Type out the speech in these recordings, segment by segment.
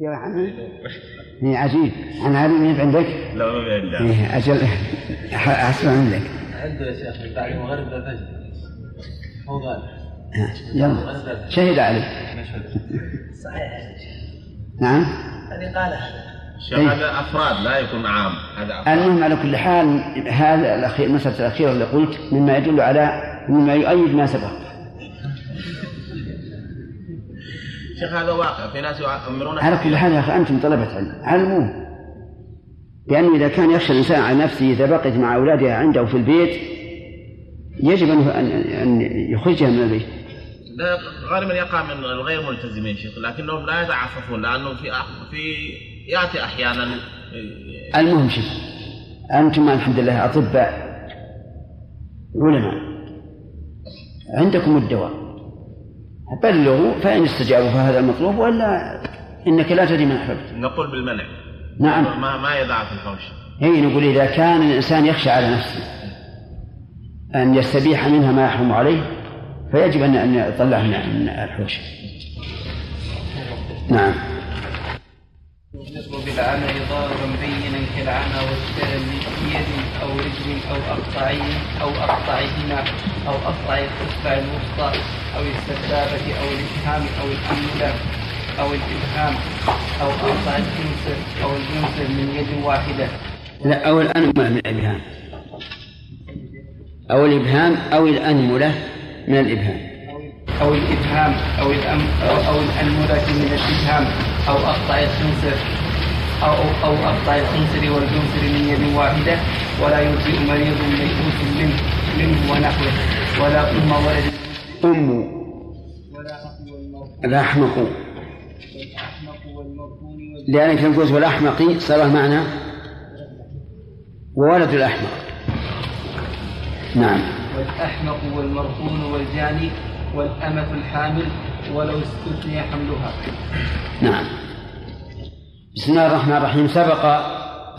يا عمي هي عجيب عن علي من عندك؟ لا ما عندي. إيه أجل. أسمع عندك عنده يا شيخ بعد المغرب الفجر هو قال. يلا. شهد علي. صحيح. نعم. هذه قالها شيخ هذا أفراد لا يكون عام. هذا أفراد. المهم على كل حال هذا الأخير المسألة الأخيرة اللي قلت مما يدل على مما يؤيد ما سبق. شيخ هذا واقع. في ناس يؤمرون على كل حال يا أخي أنتم طلبة علم. علموه لأنه إذا كان يخشى الإنسان على نفسه إذا بقيت مع أولادها عنده في البيت يجب أن أن يخرجها من البيت. ده غالبا يقع من الغير ملتزمين شيخ. لكنهم لا يتعففون لأنه في في يأتي أحيانا. المهم شيء أنتم الحمد لله أطباء علماء. عندكم الدواء. بلغوا فإن استجابوا فهذا المطلوب ولا إنك لا تدري من أحببت نقول بالمنع. نعم. ما ما يضعف الحوش هي نقول إذا كان الإنسان يخشى على نفسه أن يستبيح منها ما يحرم عليه فيجب أن أن يطلعه من من الحوش. نعم. يضرب بالعمل ضاربا بينا كالعمى والشلل بيد أو رجل أو اقطع أو أقطعهما أو أقطع الاصبع الوسطى أو السبابة أو الإبهام أو الانمله أو الإبهام أو أقطع الخنصر أو الجنصر من يد واحدة. لا أو الأنملة من الإبهام. أو الإبهام أو الأنملة من الإبهام. أو الإبهام أو الأم أو, أو الأنملة من الإبهام أو اقطع الخنصر أو, أو أقطع الخنصر والجنصر من يد واحدة ولا يجزئ مريض ميؤوس منه منه ونحوه ولا أم ولد أم. الأحمق. لأنك لو قلت والأحمق صار معنى وولد الأحمق. نعم. والأحمق والمرهون والجاني والأمة الحامل ولو استثني حملها. نعم. بسم الله الرحمن الرحيم. سبق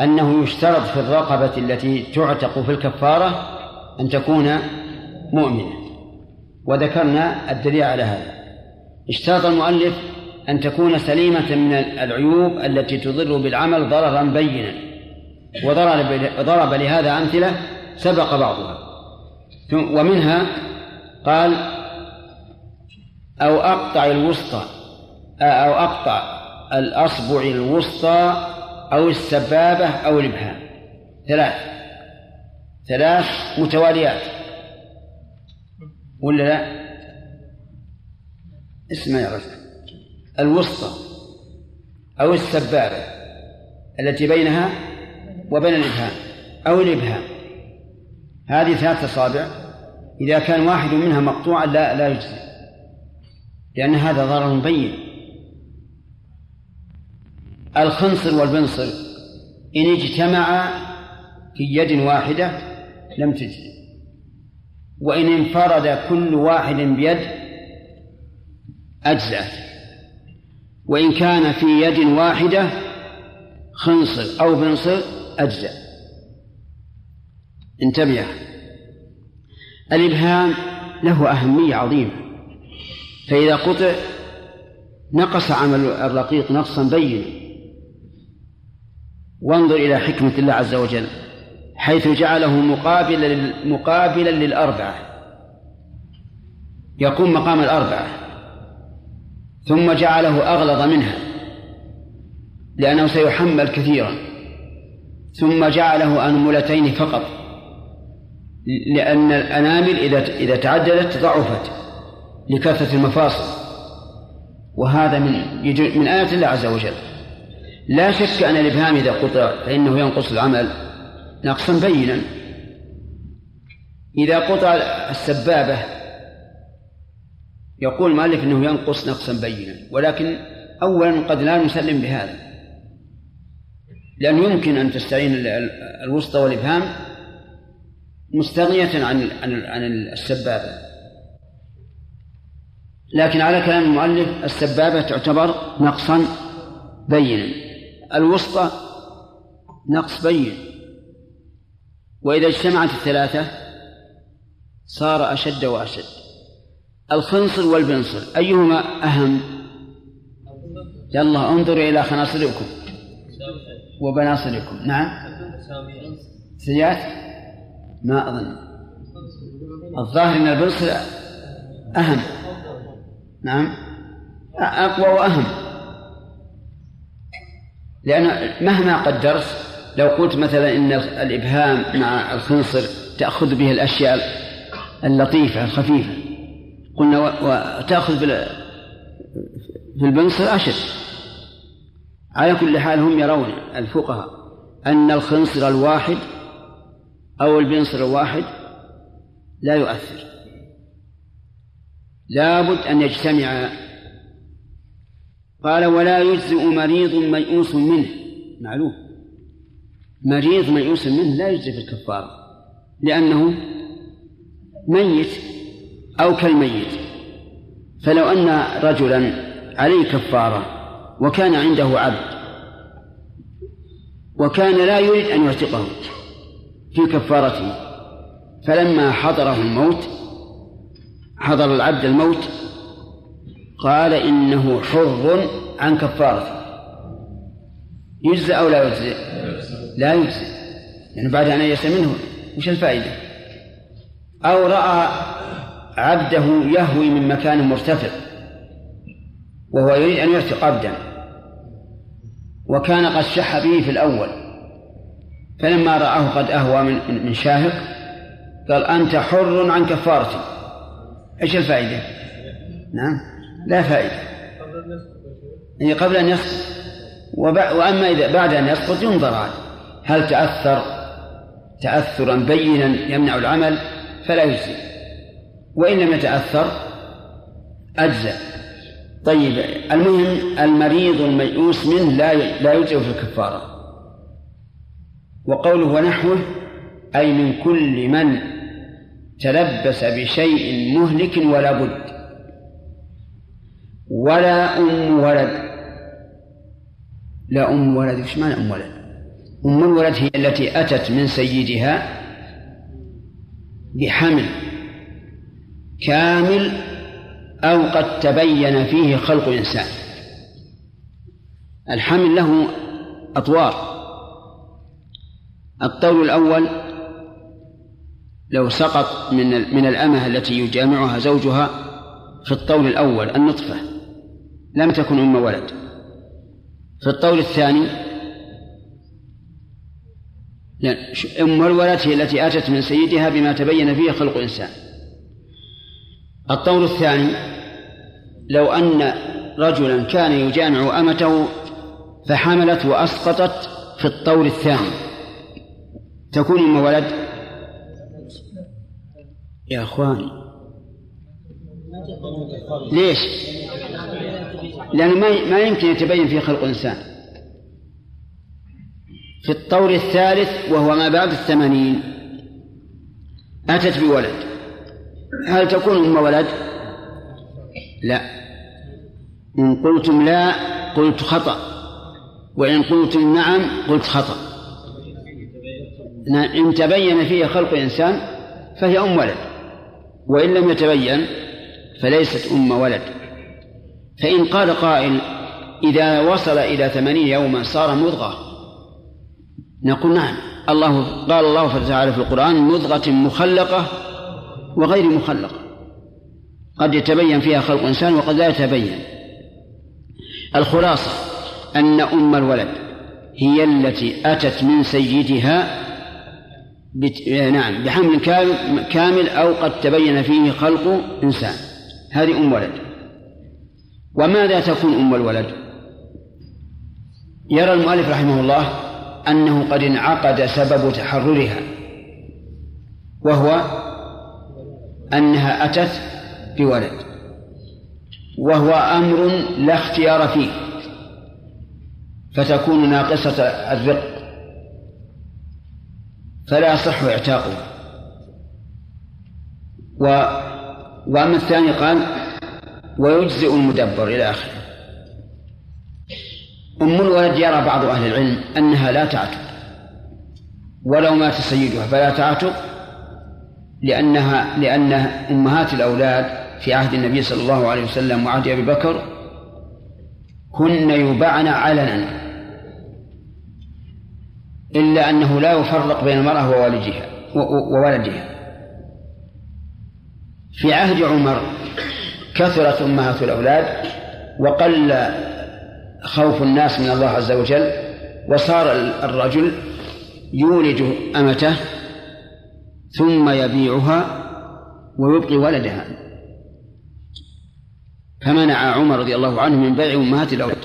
أنه يشترط في الرقبة التي تعتق في الكفارة أن تكون مؤمنة وذكرنا الدليل على هذا. اشترط المؤلف أن تكون سليمة من العيوب التي تضر بالعمل ضررا بينا وضرب ضرب لهذا أمثلة سبق بعضها. ومنها قال أو أقطع الوسطى أو أقطع الأصبع الوسطى أو السبابة أو الإبهام. ثلاث. ثلاث متواليات. ولا لا؟ اسمع يا رجل. الوسطى أو السبابة التي بينها وبين الإبهام أو الإبهام. هذه ثلاث أصابع. إذا كان واحد منها مقطوعا لا لا يجزي. لأن هذا ضرر بين الخنصر والبنصر إن اجتمعا في يد واحدة لم تجزي وإن انفرد كل واحد بيد أجزأت. وإن كان في يد واحدة خنصر أو بنصر أجزأ. انتبه. الإبهام له أهمية عظيمة. فإذا قطع نقص عمل الرقيق نقصا بينا. وانظر إلى حكمة الله عز وجل حيث جعله مقابلا مقابلا للأربعة. يقوم مقام الأربعة ثم جعله أغلظ منها لأنه سيحمل كثيرا. ثم جعله أنملتين فقط لأن الأنامل إذا إذا تعددت ضعفت. لكثرة المفاصل. وهذا من من آيات الله عز وجل. لا شك أن الإبهام إذا قطع فإنه ينقص العمل. نقصا بينا. إذا قطع السبابة يقول المؤلف أنه ينقص نقصا بينا. ولكن أولا قد لا نسلم بهذا. لأنه يمكن أن تستعين ال- ال- الوسطى والإبهام مستغنية عن عن السبابة. لكن على كلام المؤلف السبابة تعتبر نقصا بينا. الوسطى نقص بين وإذا اجتمعت الثلاثة صار أشد وأشد. الخنصر والبنصر أيهما أهم؟ يلا انظروا إلى خناصركم وبناصركم. نعم. سيئات؟ ما أظن. الظاهر أن البنصر أهم. نعم. أقوى وأهم. لأن مهما قدرت لو قلت مثلا إن الإبهام مع الخنصر تأخذ به الأشياء اللطيفة الخفيفة. قلنا وتأخذ في البنصر أشد. على كل حال هم يرون الفقهاء أن الخنصر الواحد أو البنصر الواحد لا يؤثر. لابد أن يجتمع. قال ولا يجزئ مريض ميؤوس منه. معلوم. مريض ميؤوس منه لا يجزي في الكفارة لأنه ميت أو كالميت. فلو أن رجلا عليه كفارة وكان عنده عبد وكان لا يريد أن يعتقه في كفارته فلما حضره الموت حضر العبد الموت قال إنه حر عن كفارته يجزى أو لا يجزي لا يجزي يعني بعد أن يئس منه وش الفائدة؟ أو رأى عبده يهوي من مكان مرتفع وهو يريد أن يعتق عبدا وكان قد شح به في الأول فلما رآه قد أهوى من من شاهق قال أنت حر عن كفارتي. إيش الفائدة؟ نعم لا فائدة. يعني قبل أن يسقط وأما إذا بعد أن يسقط ينظر عنه هل تأثر؟ تأثرا بينا يمنع العمل؟ فلا يجزي. وإن لم يتأثر أجزأ. طيب المهم المريض الميؤوس منه لا لا يجزئ في الكفارة. وقوله ونحوه أي من كل من تلبس بشيء مهلك ولا بد ولا أم ولد. لا أم ولد إيش معنى أم ولد؟ أم الولد هي التي أتت من سيدها بحمل كامل أو قد تبين فيه خلق إنسان الحمل له أطوار. الطول الأول لو سقط من من الأمة التي يجامعها زوجها في الطول الأول النطفة لم تكن أم ولد. في الطول الثاني أم الولد هي التي أتت من سيدها بما تبين فيه خلق إنسان الطول الثاني لو أن رجلا كان يجامع أمته فحملت وأسقطت في الطول الثاني. تكون أم ولد؟ يا أخواني. ليش؟ لأنه ما يمكن يتبين فيه خلق إنسان في الطور الثالث وهو ما بعد الثمانين. أتت بولد. هل تكون أم ولد؟ لا. إن قلتم لا قلت خطأ. وإن قلتم نعم قلت خطأ. إن تبين فيه خلق إنسان فهي أم ولد. وإن لم يتبين فليست أم ولد. فإن قال قائل إذا وصل إلى ثمانين يوما صار مضغة. نقول نعم. الله قال الله تعالى في القرآن مضغة مخلقة وغير مخلقة. قد يتبين فيها خلق إنسان وقد لا يتبين. الخلاصة أن أم الولد هي التي أتت من سيدها بت... نعم بحمل كامل أو قد تبين فيه خلق إنسان. هذه أم ولد. وماذا تكون أم الولد؟ يرى المؤلف رحمه الله أنه قد انعقد سبب تحررها وهو أنها أتت بولد وهو أمر لا اختيار فيه فتكون ناقصة الرق. فلا يصح اعتاقها و وأما الثاني قال ويجزئ المدبر إلى آخره. أم الولد يرى بعض أهل العلم أنها لا تعتق. ولو مات سيدها فلا تعتق لأنها لأن أمهات الأولاد في عهد النبي صلى الله عليه وسلم وعهد أبي بكر كن يباعن علنا. إلا أنه لا يفرق بين المرأة ووالدها وولدها في عهد عمر كثرت أمهات الأولاد وقل خوف الناس من الله عز وجل وصار الرجل يولج أمته ثم يبيعها ويبقي ولدها. فمنع عمر رضي الله عنه من بيع أمهات الأولاد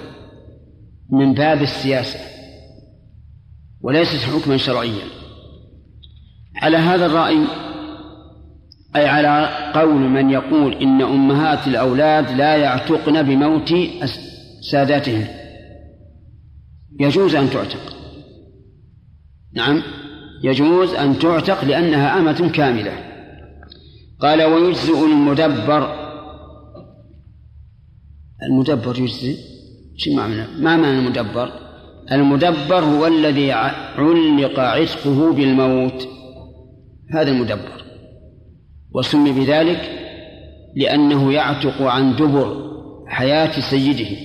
من باب السياسة. وليست حكما شرعيا. على هذا الرأي أي على قول من يقول إن أمهات الأولاد لا يعتقن بموت ساداتهن يجوز أن تعتق. نعم. يجوز أن تعتق لأنها أمة كاملة. قال ويجزئ المدبر. المدبر يجزي؟ شو معنى؟ ما معنى المدبر؟ المدبر هو الذي علق عتقه بالموت. هذا المدبر. وسمي بذلك لأنه يعتق عن دبر حياة سيده.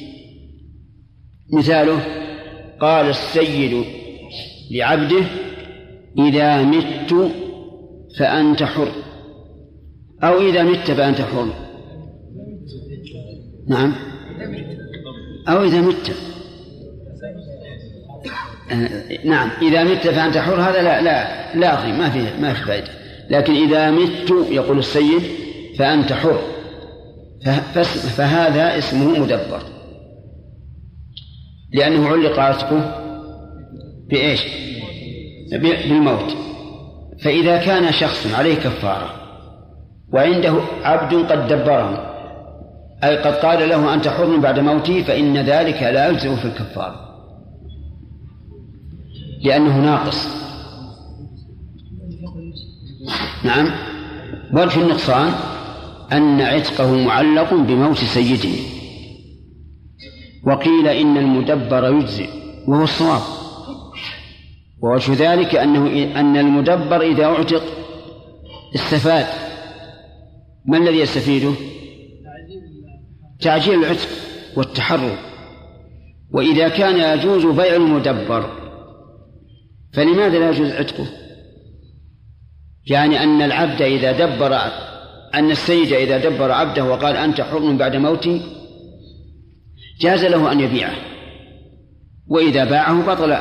مثاله قال السيد لعبده إذا مت فأنت حر. أو إذا مت فأنت حر. نعم. أو إذا مت. نعم إذا مت فأنت حر هذا لا لا لا ما فيه ما في فائدة. لكن إذا مت يقول السيد فأنت حر. فهذا اسمه مدبر. لأنه علق عتقه بإيش؟ بالموت. فإذا كان شخص عليه كفارة وعنده عبد قد دبره أي قد قال له أنت حر بعد موته فإن ذلك لا يجزئ في الكفارة. لأنه ناقص. نعم. وجه النقصان أن عتقه معلق بموت سيده وقيل إن المدبر يجزئ وهو الصواب. ووجه ذلك أنه أن المدبر إذا أعتق استفاد. ما الذي يستفيده؟ تعجيل العتق والتحرر. وإذا كان يجوز بيع المدبر فلماذا لا يجوز عتقه؟ يعني أن العبد إذا دبر أن السيد إذا دبر عبده وقال أنت حر بعد موتي جاز له أن يبيعه. وإذا باعه بطل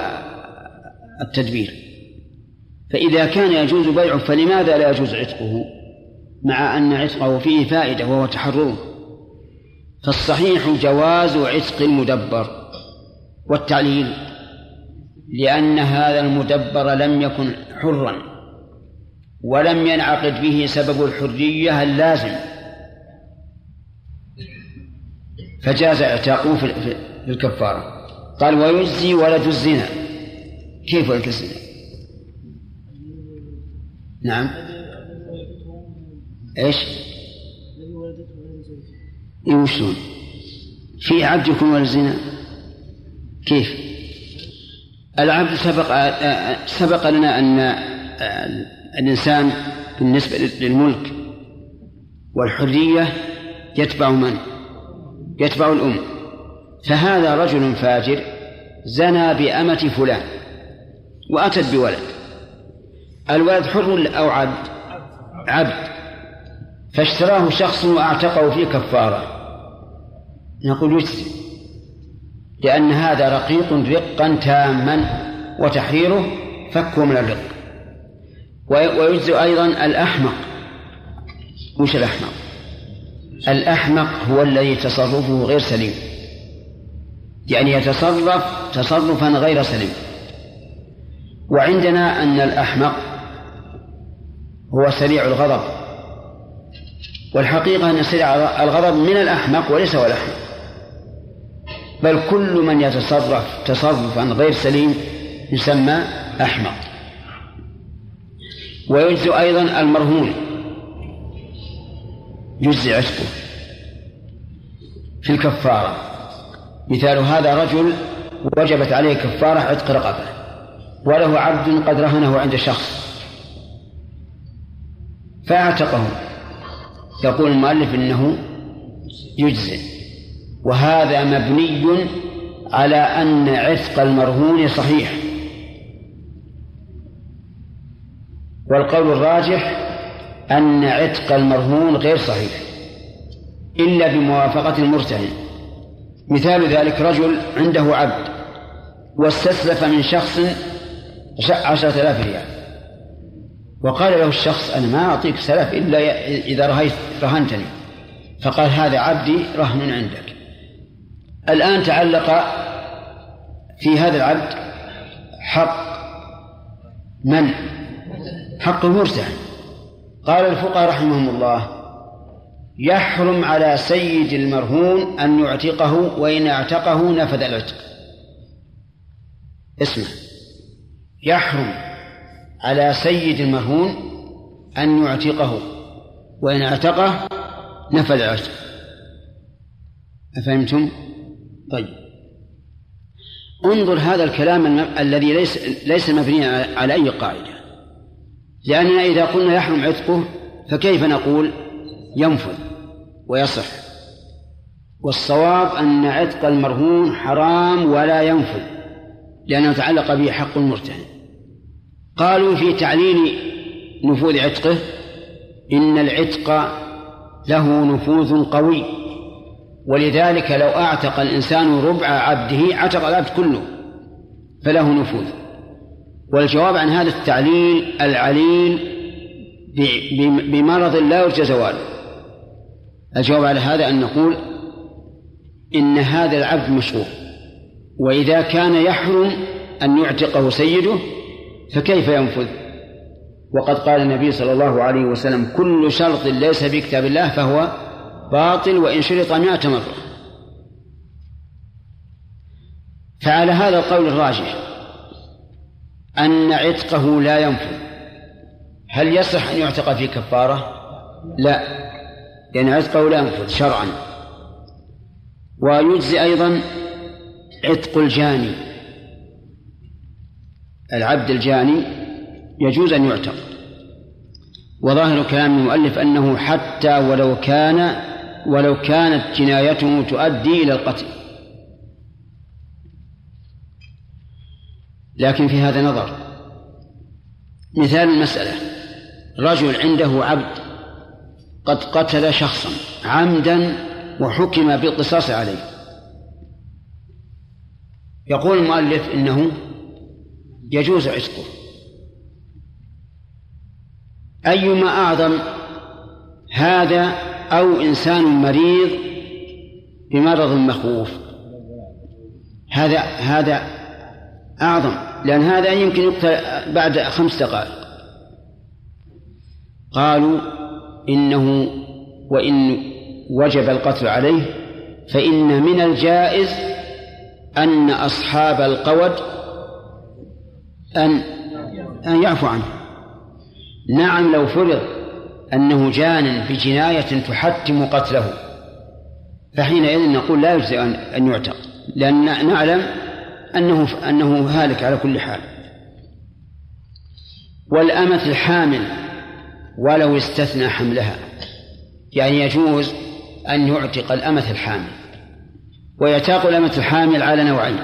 التدبير. فإذا كان يجوز بيعه فلماذا لا يجوز عتقه؟ مع أن عتقه فيه فائدة وهو تحرره فالصحيح جواز عتق المدبر والتعليل. لأن هذا المدبر لم يكن حرا ولم ينعقد به سبب الحرية اللازم فجاز اعتاقه في الكفارة قال ويجزي ولد الزنا كيف ولد الزنا نعم إيش؟ إيه وشلون؟ في عبد يكون ولد زنا كيف؟ العبد سبق سبق لنا أن الإنسان بالنسبة للملك والحرية يتبع من؟ يتبع الأم. فهذا رجل فاجر زنى بأمة فلان وأتت بولد. الولد حر أو عبد؟ عبد. فاشتراه شخص وأعتقه في كفارة. نقول يجزي. لأن هذا رقيق رقا تاما وتحريره فكه من الرق. ويجزي أيضا الأحمق. وش الأحمق؟ الأحمق هو الذي تصرفه غير سليم. يعني يتصرف تصرفا غير سليم. وعندنا أن الأحمق هو سريع الغضب. والحقيقة أن سريع الغضب من الأحمق وليس هو الأحمق. بل كل من يتصرف تصرفا غير سليم يسمى أحمق. ويجزي أيضا المرهون. يجزي عتقه في الكفارة. مثال هذا رجل وجبت عليه كفارة عتق رقبة. وله عبد قد رهنه عند شخص. فاعتقه. يقول المؤلف إنه يجزي وهذا مبني على أن عتق المرهون صحيح. والقول الراجح أن عتق المرهون غير صحيح إلا بموافقة المرتهن مثال ذلك رجل عنده عبد واستسلف من شخص عشرة آلاف ريال وقال له الشخص أنا ما أعطيك سلف إلا إذا رهنتني فقال هذا عبدي رهن عندك. الآن تعلق في هذا العبد حق من؟ حق المرتهن قال الفقهاء رحمهم الله يحرم على سيد المرهون أن يعتقه وإن اعتقه نفذ العتق. اسمع. يحرم على سيد المرهون أن يعتقه وإن اعتقه نفذ العتق. أفهمتم؟ طيب. انظر هذا الكلام الذي ليس ليس مبنيا على أي قاعدة. لأننا إذا قلنا يحرم عتقه فكيف نقول ينفذ ويصح؟ والصواب أن عتق المرهون حرام ولا ينفذ لأنه تعلق به حق المرتهن. قالوا في تعليل نفوذ عتقه إن العتق له نفوذ قوي. ولذلك لو أعتق الإنسان ربع عبده عتق العبد كله فله نفوذ. والجواب عن هذا التعليل العليل بمرض لا يرجى زواله. الجواب على هذا أن نقول إن هذا العبد مشغول وإذا كان يحرم أن يعتقه سيده فكيف ينفذ؟ وقد قال النبي صلى الله عليه وسلم كل شرط ليس في كتاب الله فهو باطل وإن شرط مائة مرة فعلى هذا القول الراجح أن عتقه لا ينفذ. هل يصح أن يعتق في كفارة؟ لا. لأن عتقه لا ينفذ شرعا. ويجزي أيضا عتق الجاني. العبد الجاني يجوز أن يعتق. وظاهر كلام المؤلف أنه حتى ولو كان ولو كانت جنايته تؤدي إلى القتل. لكن في هذا نظر. مثال المسألة. رجل عنده عبد قد قتل شخصا عمدا وحكم بالقصاص عليه. يقول المؤلف إنه يجوز عتقه أيما أعظم هذا أو إنسان مريض بمرض مخوف. هذا هذا أعظم لأن هذا يمكن يقتل بعد خمس دقائق. قالوا إنه وإن وجب القتل عليه فإن من الجائز أن أصحاب القود أن أن يعفو عنه. نعم لو فرض أنه جان بجناية تحتم قتله. فحينئذ نقول لا يجزي أن يعتق لأن نعلم أنه أنه هالك على كل حال. والأمة الحامل ولو استثنى حملها يعني يجوز أن يعتق الأمة الحامل ويعتاق الأمة الحامل على نوعين.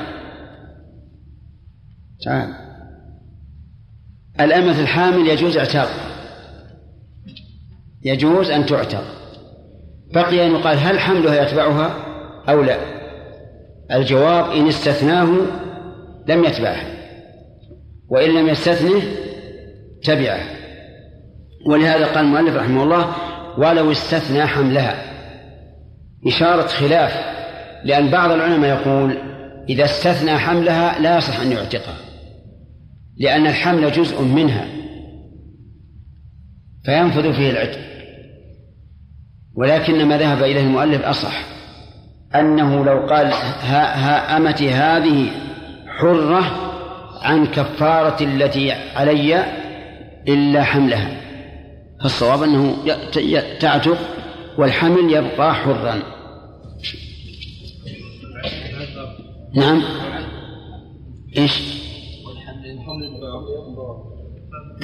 تعال. الأمة الحامل يجوز اعتاقها يجوز أن تعتق بقي أن يقال هل حملها يتبعها أو لا. الجواب إن استثناه لم يتبعه وإن لم يستثنه تبعه. ولهذا قال المؤلف رحمه الله ولو استثنى حملها. إشارة خلاف لأن بعض العلماء يقول إذا استثنى حملها لا يصح أن يعتقها لأن الحمل جزء منها. فينفذ فيه العتق. ولكن ما ذهب إليه المؤلف أصح أنه لو قال ها, ها أمتي هذه حرة عن كفارة التي علي إلا حملها. فالصواب أنه تعتق والحمل يبقى حرا. نعم. إيش؟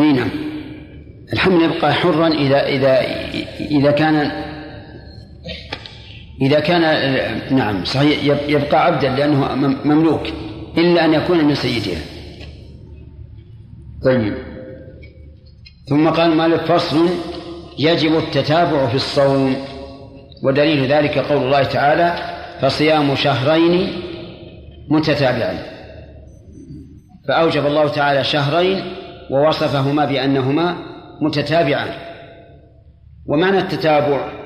إي نعم. الحمل يبقى حرا إذا إذا إذا كان إذا كان نعم صحيح يبقى عبدا لأنه مملوك إلا أن يكون من سيدها. طيب. ثم قال مالك فصل يجب التتابع في الصوم. ودليل ذلك قول الله تعالى فصيام شهرين متتابعين. فأوجب الله تعالى شهرين ووصفهما بأنهما متتابعان. ومعنى التتابع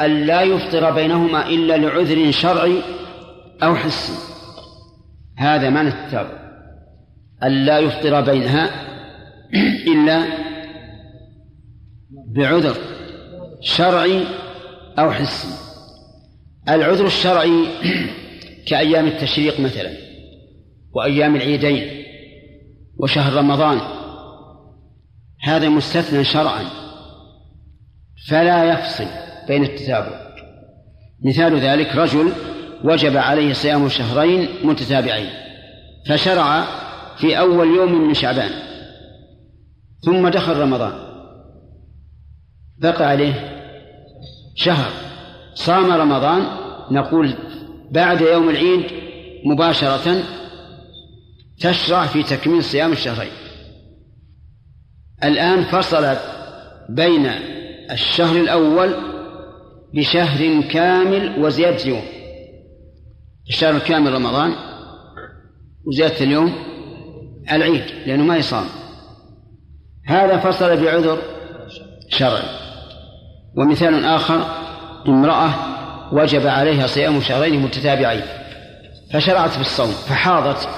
أن لا يفطر بينهما إلا لعذر شرعي أو حسي. هذا معنى التتابع أن لا يفطر بينها إلا بعذر شرعي أو حسي. العذر الشرعي كأيام التشريق مثلا وأيام العيدين وشهر رمضان. هذا مستثنى شرعا. فلا يفصل. بين التتابع. مثال ذلك رجل وجب عليه صيام شهرين متتابعين فشرع في أول يوم من شعبان ثم دخل رمضان. بقى عليه شهر. صام رمضان نقول بعد يوم العيد مباشرة تشرع في تكميل صيام الشهرين. الآن فصل بين الشهر الأول بشهر كامل وزيادة يوم الشهر الكامل رمضان وزيادة اليوم العيد لأنه ما يصام. هذا فصل بعذر شرعي. ومثال آخر امرأة وجب عليها صيام شهرين متتابعين فشرعت في الصوم فحاضت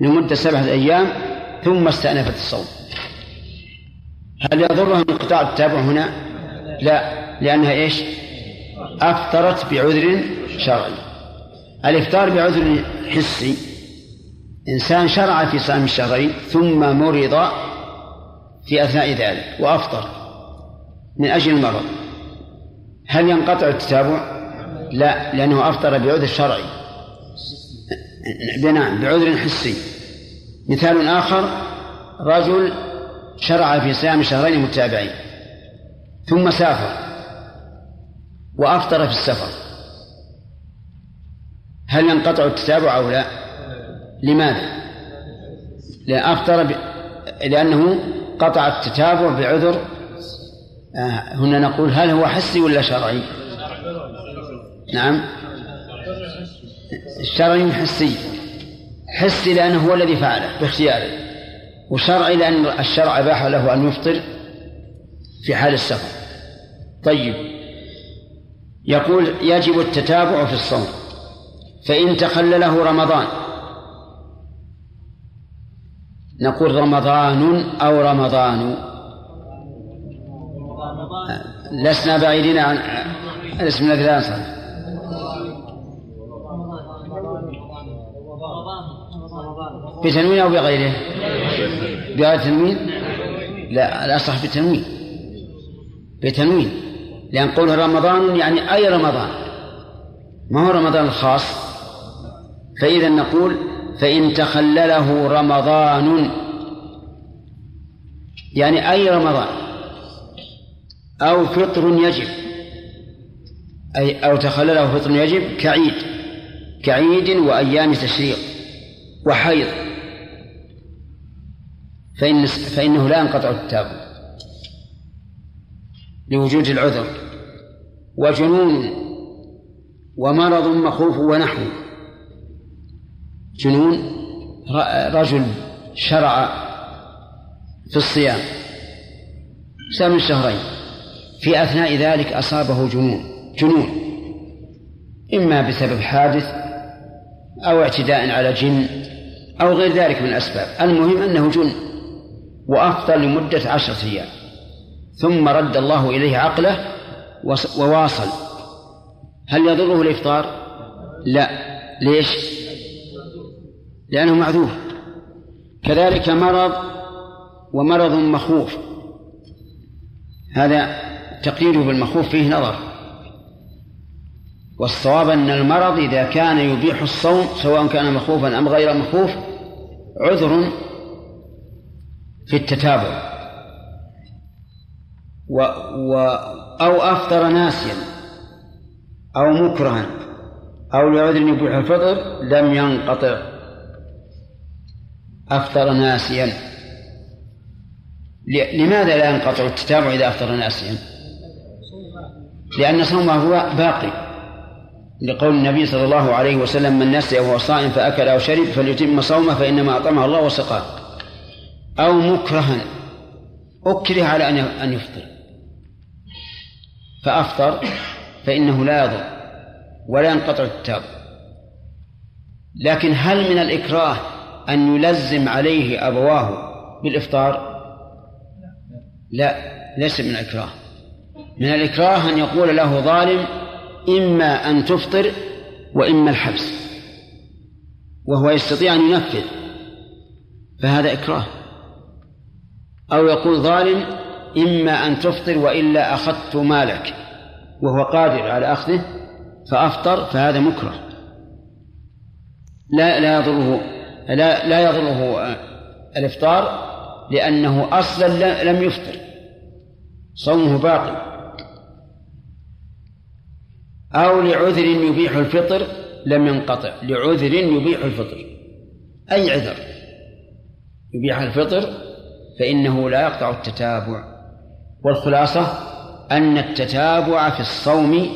لمدة سبعة أيام ثم استأنفت الصوم. هل يضرها انقطاع التابع هنا؟ لا. لأنها إيش؟ أفطرت بعذر شرعي. الإفطار بعذر حسي. إنسان شرع في صيام الشهرين ثم مرض في أثناء ذلك وأفطر من أجل المرض. هل ينقطع التتابع؟ لا لأنه أفطر بعذر شرعي. نعم بعذر حسي. مثال آخر رجل شرع في صيام شهرين متابعين ثم سافر. وأفطر في السفر. هل ينقطع التتابع أو لا؟ لماذا؟ لأن أفطر ب... لأنه قطع التتابع بعذر. آه هنا نقول هل هو حسي ولا شرعي؟ نعم. الشرعي حسي. حسي لأنه هو الذي فعله باختياره. وشرعي لأن الشرع أباح له أن يفطر في حال السفر. طيب. يقول يجب التتابع في الصوم فإن تخلله رمضان. نقول رمضان أو رمضان؟ لسنا بعيدين عن الاسم الذي لا ينصرف بتنوين أو بغيره؟ بغير تنوين لا الأصح بتنوين. بتنوين. لأن قوله رمضان يعني أي رمضان؟ ما هو رمضان الخاص؟ فإذا نقول فإن تخلله رمضان. يعني أي رمضان؟ أو فطر يجب. أي أو تخلله فطر يجب كعيد. كعيد وأيام تشريق وحيض. فإن فإنه لا ينقطع التابع. لوجود العذر وجنون ومرض مخوف ونحو. جنون رجل شرع في الصيام سام الشهرين في أثناء ذلك أصابه جنون جنون. إما بسبب حادث أو اعتداء على جن أو غير ذلك من الأسباب. المهم أنه جن وأفطر لمدة عشرة أيام. ثم رد الله إليه عقله وواصل. هل يضره الإفطار؟ لا. ليش؟ لأنه معذور. كذلك مرض ومرض مخوف. هذا تقييده بالمخوف فيه نظر. والصواب أن المرض إذا كان يبيح الصوم سواء كان مخوفا أم غير مخوف عذر في التتابع. و و أو أفطر ناسيا أو مكرها أو لعذر يبيح الفطر لم ينقطع. أفطر ناسيا. لماذا لا ينقطع التتابع إذا أفطر ناسيا؟ لأن صومه هو باقي. لقول النبي صلى الله عليه وسلم من نسي وهو صائم فأكل أو شرب فليتم صومه فإنما أطعمه الله وسقاه. أو مكرها أكره على أن يفطر. فأفطر فإنه لا يضر ولا ينقطع التاب. لكن هل من الإكراه أن يلزم عليه أبواه بالإفطار؟ لا ليس من الإكراه. من الإكراه أن يقول له ظالم إما أن تفطر وإما الحبس وهو يستطيع أن ينفذ فهذا إكراه. أو يقول ظالم إما أن تفطر وإلا أخذت مالك وهو قادر على أخذه فأفطر فهذا مكره. لا لا يضره لا لا يضره الإفطار لأنه أصلا لم يفطر. صومه باقي أو لعذر يبيح الفطر لم ينقطع. لعذر يبيح الفطر. أي عذر؟ يبيح الفطر فإنه لا يقطع التتابع. والخلاصة أن التتابع في الصوم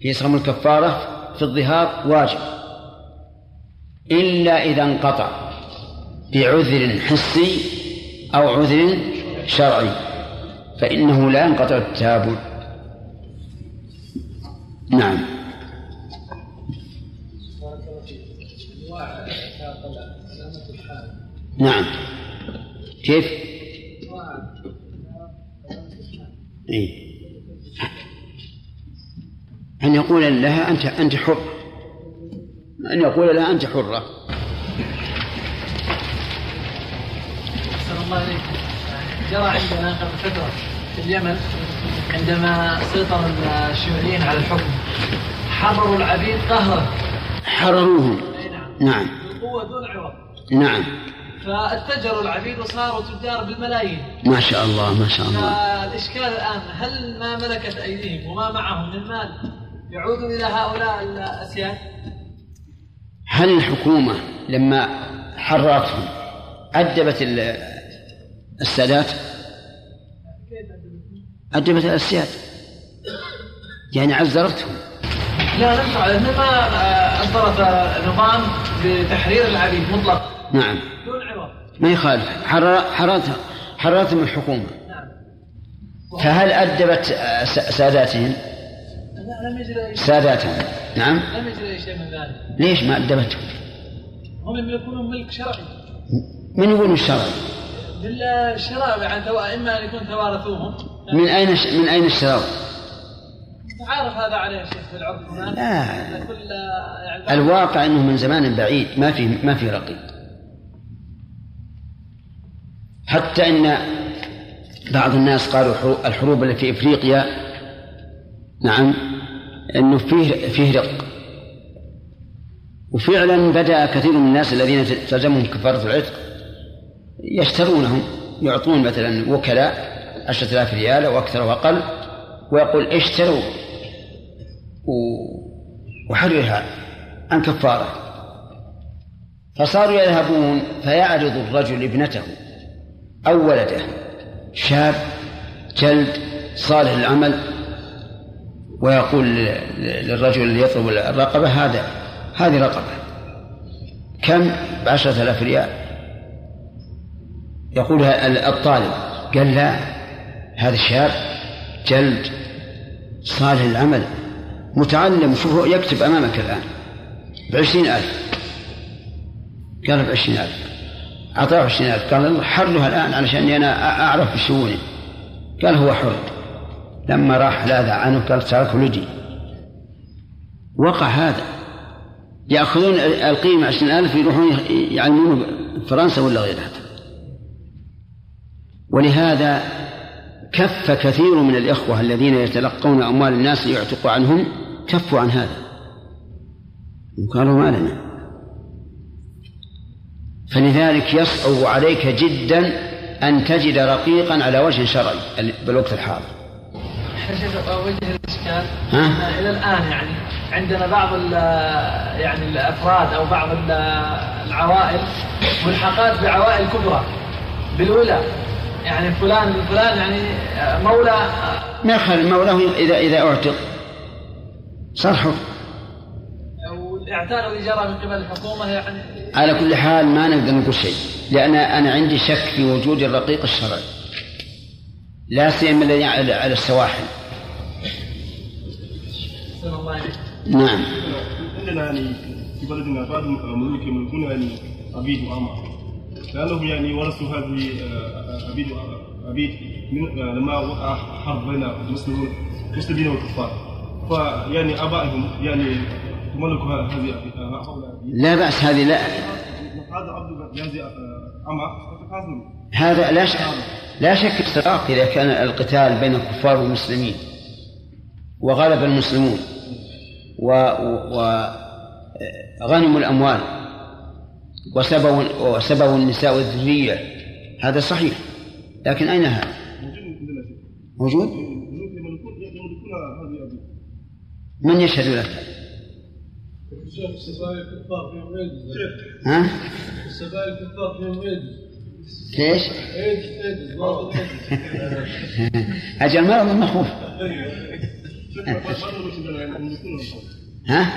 في صوم الكفارة في الظهار واجب إلا إذا انقطع بعذر حسي أو عذر شرعي فإنه لا ينقطع التتابع. نعم. نعم. كيف؟ إيه؟ أن يقول لها أنت أنت حر. أن يقول لها أنت حرة. أحسن الله جرى عندنا قبل فترة في اليمن عندما سيطر الشيوعيين على الحكم. حرروا العبيد قهرا حرروهم نعم. نعم. بالقوة دون عوض نعم. فاتجروا العبيد وصاروا تجار بالملايين. ما شاء الله ما شاء الله. فالإشكال الآن هل ما ملكت أيديهم وما معهم من مال يعود إلى هؤلاء الأسياد؟ هل الحكومة لما حررتهم أدبت السادات؟ أدبت الأسياد. يعني عزرتهم. لا لم تعلم ما أصدرت نظام بتحرير العبيد مطلق. نعم. ما يخالف حرر حررتها حررتهم الحكومة فهل أدبت ساداتهم؟ لا لم يجري ساداتهم نعم لم يجري شيء من ذلك ليش ما أدبتهم؟ هم يملكون ملك شرعي من يقول الشرع؟ بالشراء يعني إما أن يكون توارثوهم من أين من أين اشتروا؟ تعرف هذا عليه شيخ في العرف لا. كل يعني الواقع أنه من زمان بعيد ما في ما في رقيب حتى إن بعض الناس قالوا حرو- الحروب اللي في إفريقيا نعم إنه فيه فيه رق. وفعلا بدأ كثير من الناس الذين تلزمهم كفارة العتق يشترونهم يعطون مثلا وكلاء عشرة آلاف ريال أو أكثر وأقل ويقول اشتروا. وحررها عن كفارة فصاروا يذهبون فيعرض الرجل ابنته أو ولده. شاب جلد صالح العمل ويقول للرجل اللي يطلب الرقبة هذا هذه رقبة. كم؟ بعشرة آلاف ريال. يقول الطالب قال لا هذا شاب جلد صالح العمل متعلم شوفوا يكتب أمامك الآن بعشرين ألف. قال بعشرين ألف. أعطاه عشرين ألف. قال الله حرها الآن علشان أنا أعرف بشؤوني قال هو حر. لما راح لاذع عنه قال تركه لجي. وقع هذا. يأخذون القيمة عشرين ألف يروحون يعلمونه فرنسا ولا غيرها. ولهذا كف كثير من الإخوة الذين يتلقون أموال الناس ليعتقوا عنهم كفوا عن هذا. قالوا ما لنا. فلذلك يصعب عليك جدا أن تجد رقيقا على وجه شرعي بالوقت الحاضر. وجه؟ أن إلى الآن يعني. عندنا بعض يعني الأفراد أو بعض ال- العوائل ملحقات بعوائل كبرى بالولاء. يعني فلان فلان يعني مولى. ما يخالف مولاه إذا إذا أعتق. صار حر والاعتاق الذي جرى من قبل الحكومة يعني على كل حال ما نقدر نقول شيء لأن أنا عندي شك في وجود الرقيق الشرعي. لا سيما الذي على السواحل. نعم. عندنا يعني في بلدنا بعض الملوك يملكون يعني عبيد وأمة لأنهم يعني ورثوا هذه عبيد عبيد لما وقع حرب بين المسلمين المسلمين والكفار فيعني آبائهم. يعني تملكوا هذه هؤلاء لا بأس هذه لا. هذا هذا لا شك لا شك استراق إذا كان القتال بين الكفار والمسلمين وغلب المسلمون و, و غنموا الأموال وسبوا وسبوا النساء والذرية. هذا صحيح. لكن أين هذا؟ موجود موجود؟ من يشهد لك؟ شيخ السبائل الكفار فيهم ايدز ها؟ الكفار فيهم ايدز ليش؟ ايدز أجل مخوف الملوك عندنا يملكون ها؟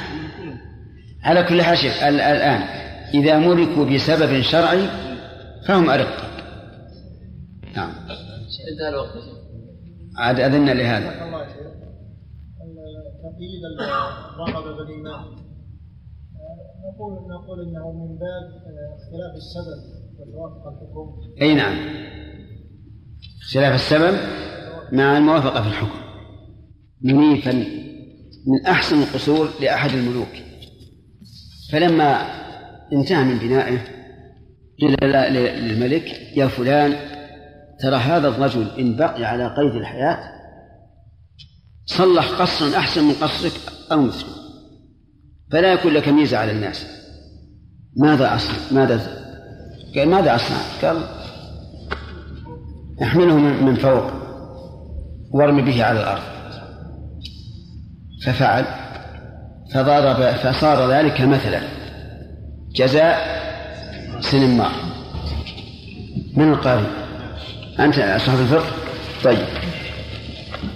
على كل حال شيخ الآن إذا ملكوا بسبب شرعي فهم أرقة نعم. انتهى الوقت عاد أذن لهذا. الله شيخ تقييد الرغبه بالايمان نقول نقول إنه من باب اختلاف السبب وتوافق الحكم. أي نعم. اختلاف السبب مع الموافقة في الحكم. منيفا من أحسن القصور لأحد الملوك. فلما انتهى من بنائه قيل للملك يا فلان ترى هذا الرجل إن بقي على قيد الحياة صلح قصرا أحسن من قصرك أو مثله. فلا يكون لك ميزة على الناس. ماذا أصنع؟ ماذا قال ماذا أصنع؟ قال أحمله من فوق وارمي به على الأرض. ففعل فضرب فصار ذلك مثلا. جزاء سنمار من القارئ؟ أنت صاحب الفقه؟ طيب.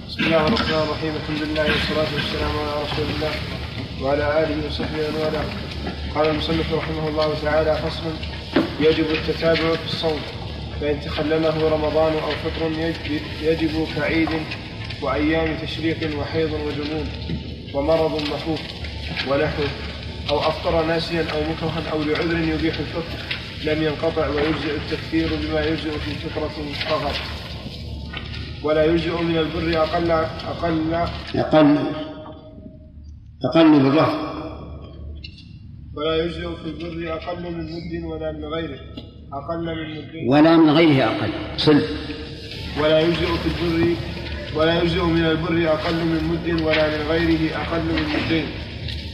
بسم الله الرحمن الرحيم. الحمد لله والصلاة والسلام على رسول الله. وعلى آله وصحبه ومن والاه. قال المصنف رحمه الله تعالى فصل يجب التتابع في الصوم فإن تخلله رمضان أو فطر يجب, كعيد وأيام تشريق وحيض وجنون ومرض مخوف ونحو أو أفطر ناسيا أو مكرها أو لعذر يبيح الفطر لم ينقطع ويجزئ التكفير بما يجزئ في فطرة فقط ولا يجزئ من البر أقل أقل أقل. أقل بالرفع ولا يجزئ في البر أقل من مد ولا من غيره. أقل من مد. ولا من غيره أقل. صل. ولا يجزئ في البر ولا يجزئ من البر أقل من مد ولا من غيره أقل من مدين.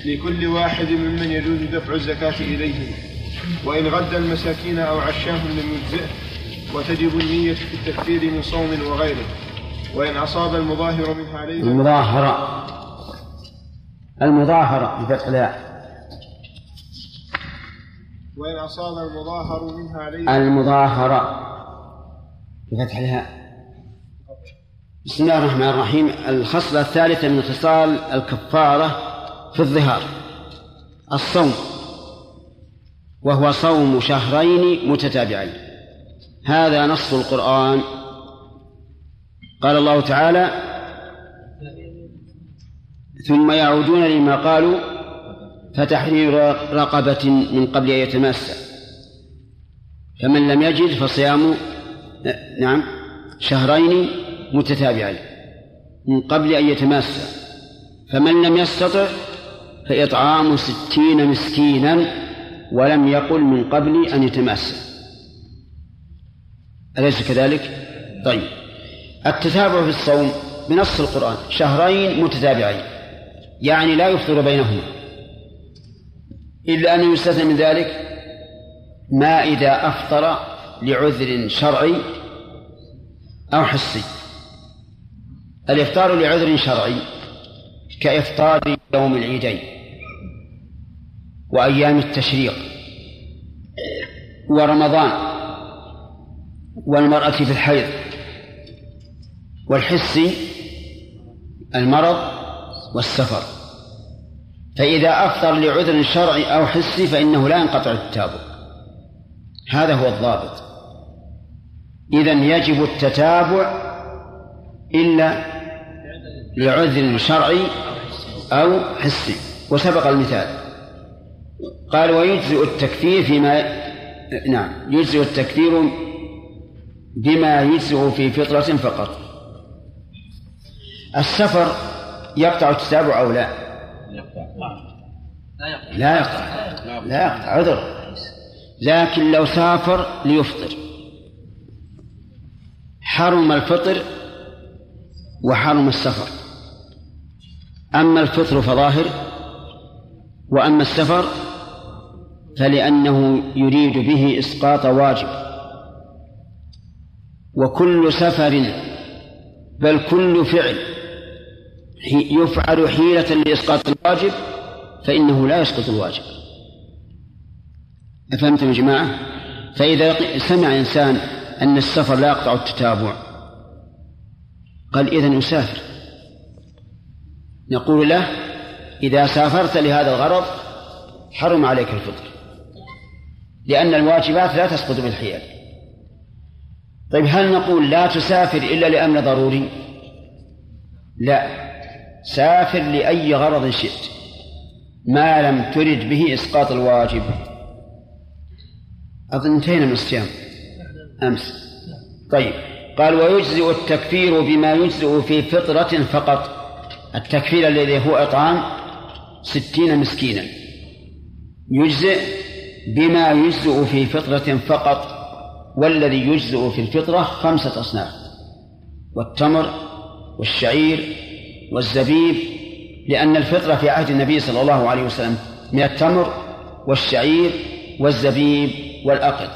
لكل واحد ممن يجوز دفع الزكاة إليهم وإن غد المساكين أو عشاهم لم يجزئه وتجب النية في التكفير من صوم وغيره. وإن أصاب المظاهر منها ليلة. المظاهرة. المظاهرة بفتح الياء. وإن أصاب المظاهر منها ليلة المظاهرة بفتح الهاء بسم الله الرحمن الرحيم. الخصلة الثالثة من خصال الكفارة في الظهار. الصوم. وهو صوم شهرين متتابعين. هذا نص القرآن. قال الله تعالى ثم يعودون لما قالوا فتحرير رقبة من قبل أن يتماسى فمن لم يجد فصيام نعم شهرين متتابعين من قبل أن يتماسى فمن لم يستطع فإطعام ستين مسكينا ولم يقل من قبل أن يتماسى أليس كذلك؟ طيب. التتابع في الصوم بنص القرآن شهرين متتابعين. يعني لا يفطر بينهما. إلا أن يستثنى من ذلك ما إذا أفطر لعذر شرعي أو حسي. الإفطار لعذر شرعي كإفطار يوم العيدين وأيام التشريق ورمضان والمرأة في الحيض والحس المرض والسفر. فإذا أفطر لعذر شرعي أو حسي فإنه لا ينقطع التتابع هذا هو الضابط. إذا يجب التتابع إلا لعذر شرعي أو حسي. وسبق المثال. قال ويجزئ التكفير فيما نعم يجزئ التكفير بما يجزئ في فطرة فقط. السفر يقطع التتابع أو لا؟ لا يقطع. لا يقطع. عذر. لكن لو سافر ليفطر. حرم الفطر وحرم السفر. أما الفطر فظاهر وأما السفر فلأنه يريد به إسقاط واجب. وكل سفر بل كل فعل يفعل حيلة لإسقاط الواجب فإنه لا يسقط الواجب. أفهمتم يا جماعة؟ فإذا سمع إنسان أن السفر لا يقطع التتابع قال إذن أسافر. نقول له إذا سافرت لهذا الغرض حرم عليك الفطر لأن الواجبات لا تسقط بالحيل. طيب هل نقول لا تسافر إلا لأمر ضروري؟ لا. سافر لأي غرض شئت ما لم ترد به إسقاط الواجب. أظن انتهينا من الصيام. أمس. طيب. قال ويجزئ التكفير بما يجزئ في فطرة فقط. التكفير الذي هو إطعام ستين مسكينا. يجزئ بما يجزئ في فطرة فقط والذي يجزئ في الفطرة خمسة أصناف والتمر والشعير والزبيب لأن الفطرة في عهد النبي صلى الله عليه وسلم من التمر والشعير والزبيب والأقط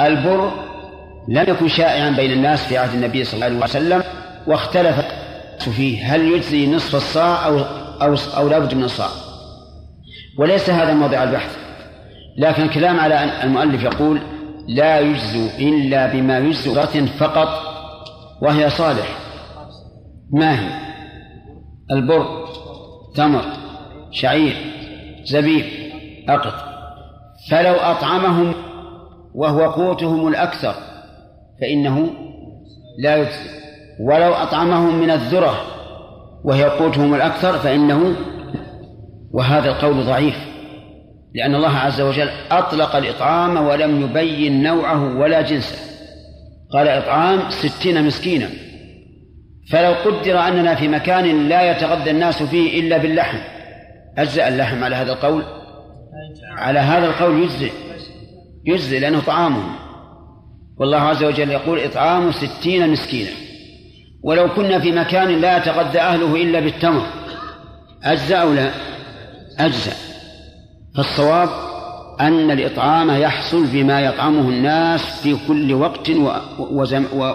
البر لم يكن شائعا بين الناس في عهد النبي صلى الله عليه وسلم واختلف فيه هل يجزي نصف الصاع أو أو أو لابد من الصاع. وليس هذا موضع البحث. لكن الكلام على أن المؤلف يقول لا يجزي إلا بما يجزي فقط وهي صالح. ما هي؟ البر تمر شعير زبيب أقط. فلو أطعمهم وهو قوتهم الأكثر فإنه لا يجزي. ولو أطعمهم من الذرة وهي قوتهم الأكثر فإنه وهذا القول ضعيف لأن الله عز وجل أطلق الإطعام ولم يبين نوعه ولا جنسه. قال إطعام ستين مسكينا. فلو قدر أننا في مكان لا يتغذى الناس فيه إلا باللحم أجزأ اللحم على هذا القول؟ على هذا القول يجزئ يجزئ لأنه طعامهم. والله عز وجل يقول إطعام ستين مسكينا. ولو كنا في مكان لا يتغذى أهله إلا بالتمر أجزأ أو لا؟ أجزأ. فالصواب أن الإطعام يحصل بما يطعمه الناس في كل وقت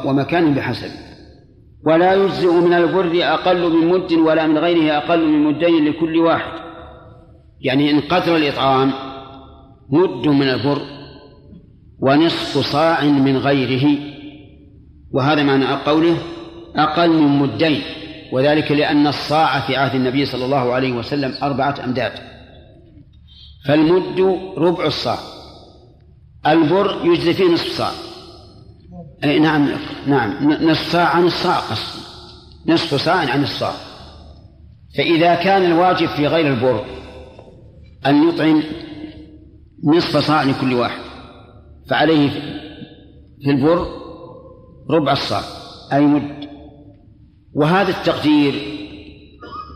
ومكان بحسب. ولا يجزئ من البر أقل من مد ولا من غيره أقل من مدين لكل واحد. يعني إن قدر الإطعام مد من البر ونصف صاع من غيره وهذا معنى قوله أقل من مدين وذلك لأن الصاع في عهد النبي صلى الله عليه وسلم أربعة أمداد. فالمد ربع الصاع البر يجزي فيه نصف صاع. أي نعم نعم. نصف صاع عن الصاع نصف صاع عن الصاع. فإذا كان الواجب في غير البر أن يطعم نصف صاع لكل واحد. فعليه في البر ربع الصاع أي مد. وهذا التقدير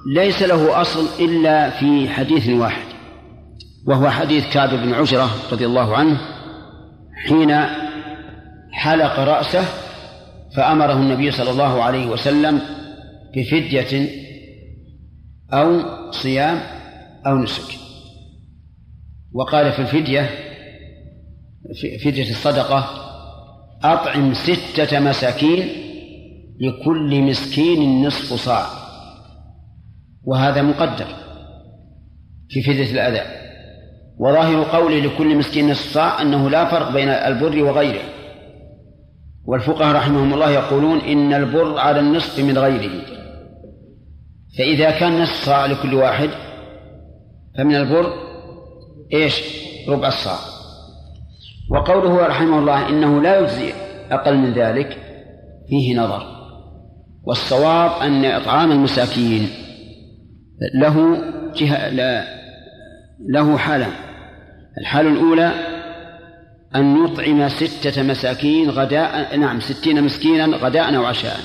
ليس له أصل إلا في حديث واحد وهو حديث كعب بن عجرة رضي الله عنه حين حلق رأسه فأمره النبي صلى الله عليه وسلم بفدية أو صيام أو نسك. وقال في الفدية فدية الصدقة أطعم ستة مساكين لكل مسكين نصف صاع. وهذا مقدر في فدية الأذى. وظاهر قولي لكل مسكين نصف صاع أنه لا فرق بين البر وغيره. والفقهاء رحمهم الله يقولون إن البر على النصف من غيره. فإذا كان نصف صاع لكل واحد فمن البر إيش؟ ربع الصاع. وقوله رحمه الله إنه لا يجزي أقل من ذلك فيه نظر. والصواب أن إطعام المساكين له جهة لا له حالان. الحالة الأولى أن يطعم ستة مساكين غداء نعم ستين مسكينا غداء أو عشاء.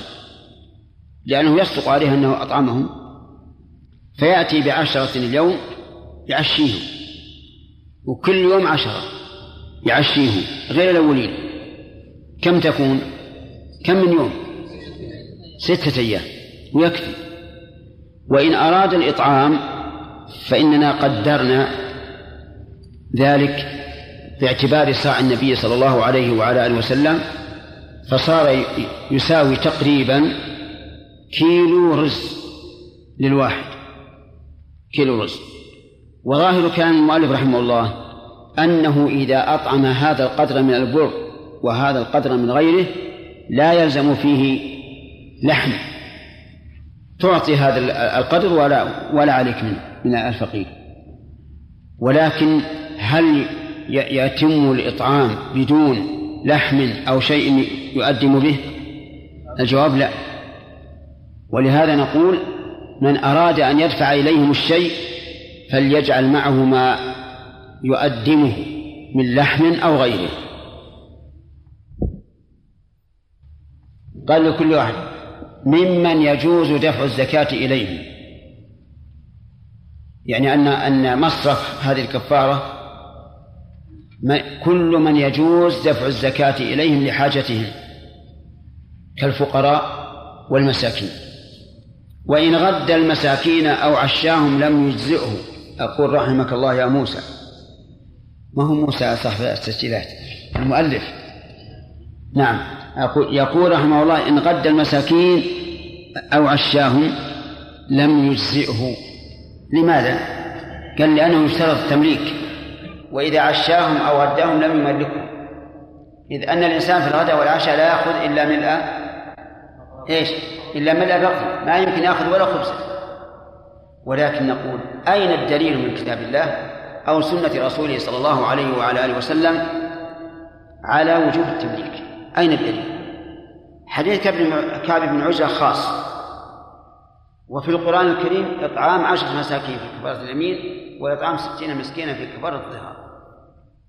لأنه يصدق عليه أنه أطعمهم. فيأتي بعشرة اليوم يعشيهم. وكل يوم عشرة يعشيهم. غير الأولين. كم تكون؟ كم من يوم؟ ستة أيام. ويكفي. وإن أراد الإطعام فإننا قدرنا ذلك باعتبار صاع النبي صلى الله عليه وعلى آله وسلم فصار يساوي تقريبا كيلو رز للواحد. كيلو رز. وظاهر كلام المؤلف رحمه الله أنه إذا أطعم هذا القدر من البر وهذا القدر من غيره لا يلزم فيه لحم. تعطي هذا القدر ولا ولا عليك منه من الفقير. ولكن هل يتم الإطعام بدون لحم أو شيء يؤدم به؟ الجواب لا. ولهذا نقول من أراد أن يدفع إليهم الشيء فليجعل معه ما يؤدمه من لحم أو غيره. قال لكل واحد ممن يجوز دفع الزكاة إليه يعني أن أن مصرف هذه الكفارة كل من يجوز دفع الزكاة إليهم لحاجتهم كالفقراء والمساكين. وإن غد المساكين أو عشاهم لم يجزئه أقول رحمك الله يا موسى. ما هو موسى صاحب التسجيلات؟ المؤلف. نعم. أقول يقول رحمه الله إن غد المساكين أو عشاهم لم يجزئه. لماذا؟ قال لأنه يشترط التمليك. وإذا عشاهم أو غداهم لم يملكوا إذ أن الإنسان في الغداء والعشاء لا يأخذ إلا ملء إيش؟ إلا ملء بطنه ما يمكن يأخذ ولا خبزة ولكن نقول أين الدليل من كتاب الله أو سنة رسوله صلى الله عليه وعلى آله وسلم على وجوب التمليك؟ أين الدليل؟ حديث كعب بن عجرة خاص. وفي القرآن الكريم إطعام عشرة مساكين في كفارة اليمين وإطعام ستين مسكينا في كفارة الظهار.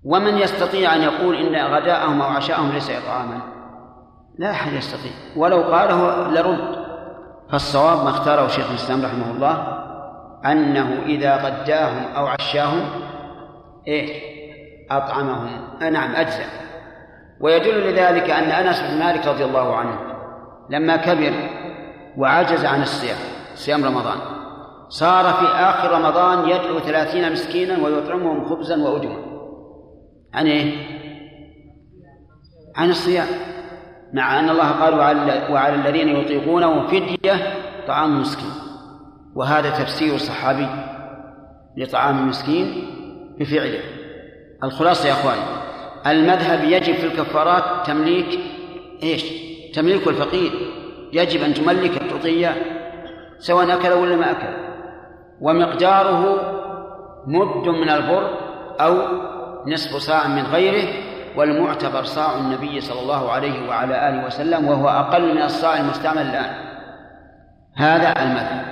ومن يستطيع أن يقول إن غداءهم أو عشاءهم ليس إطعاما؟ لا أحد يستطيع. ولو قاله لرد. فالصواب ما اختاره شيخ الإسلام رحمه الله أنه إذا غداهم أو عشاهم إيه أطعمهم. نعم أجزاء ويدل لذلك أن أنس بن مالك رضي الله عنه لما كبر وعجز عن الصيام صيام رمضان صار في آخر رمضان يدعو ثلاثين مسكينا ويطعمهم خبزا وأدما عن إيه؟ عن الصيام. مع أن الله قال وعلى, وعلى الذين يطيقونه فدية طعام مسكين. وهذا تفسير صحابي لطعام المسكين بفعله. الخلاصة يا أخواني المذهب يجب في الكفارات تمليك إيش؟ تمليك الفقير. يجب أن تملك تعطيه سواء أكل ولا ما أكل. ومقداره مد من البر أو نصف صاع من غيره والمعتبر صاع النبي صلى الله عليه وعلى آله وسلم وهو أقل من الصاع المستعمل الآن. هذا المذهب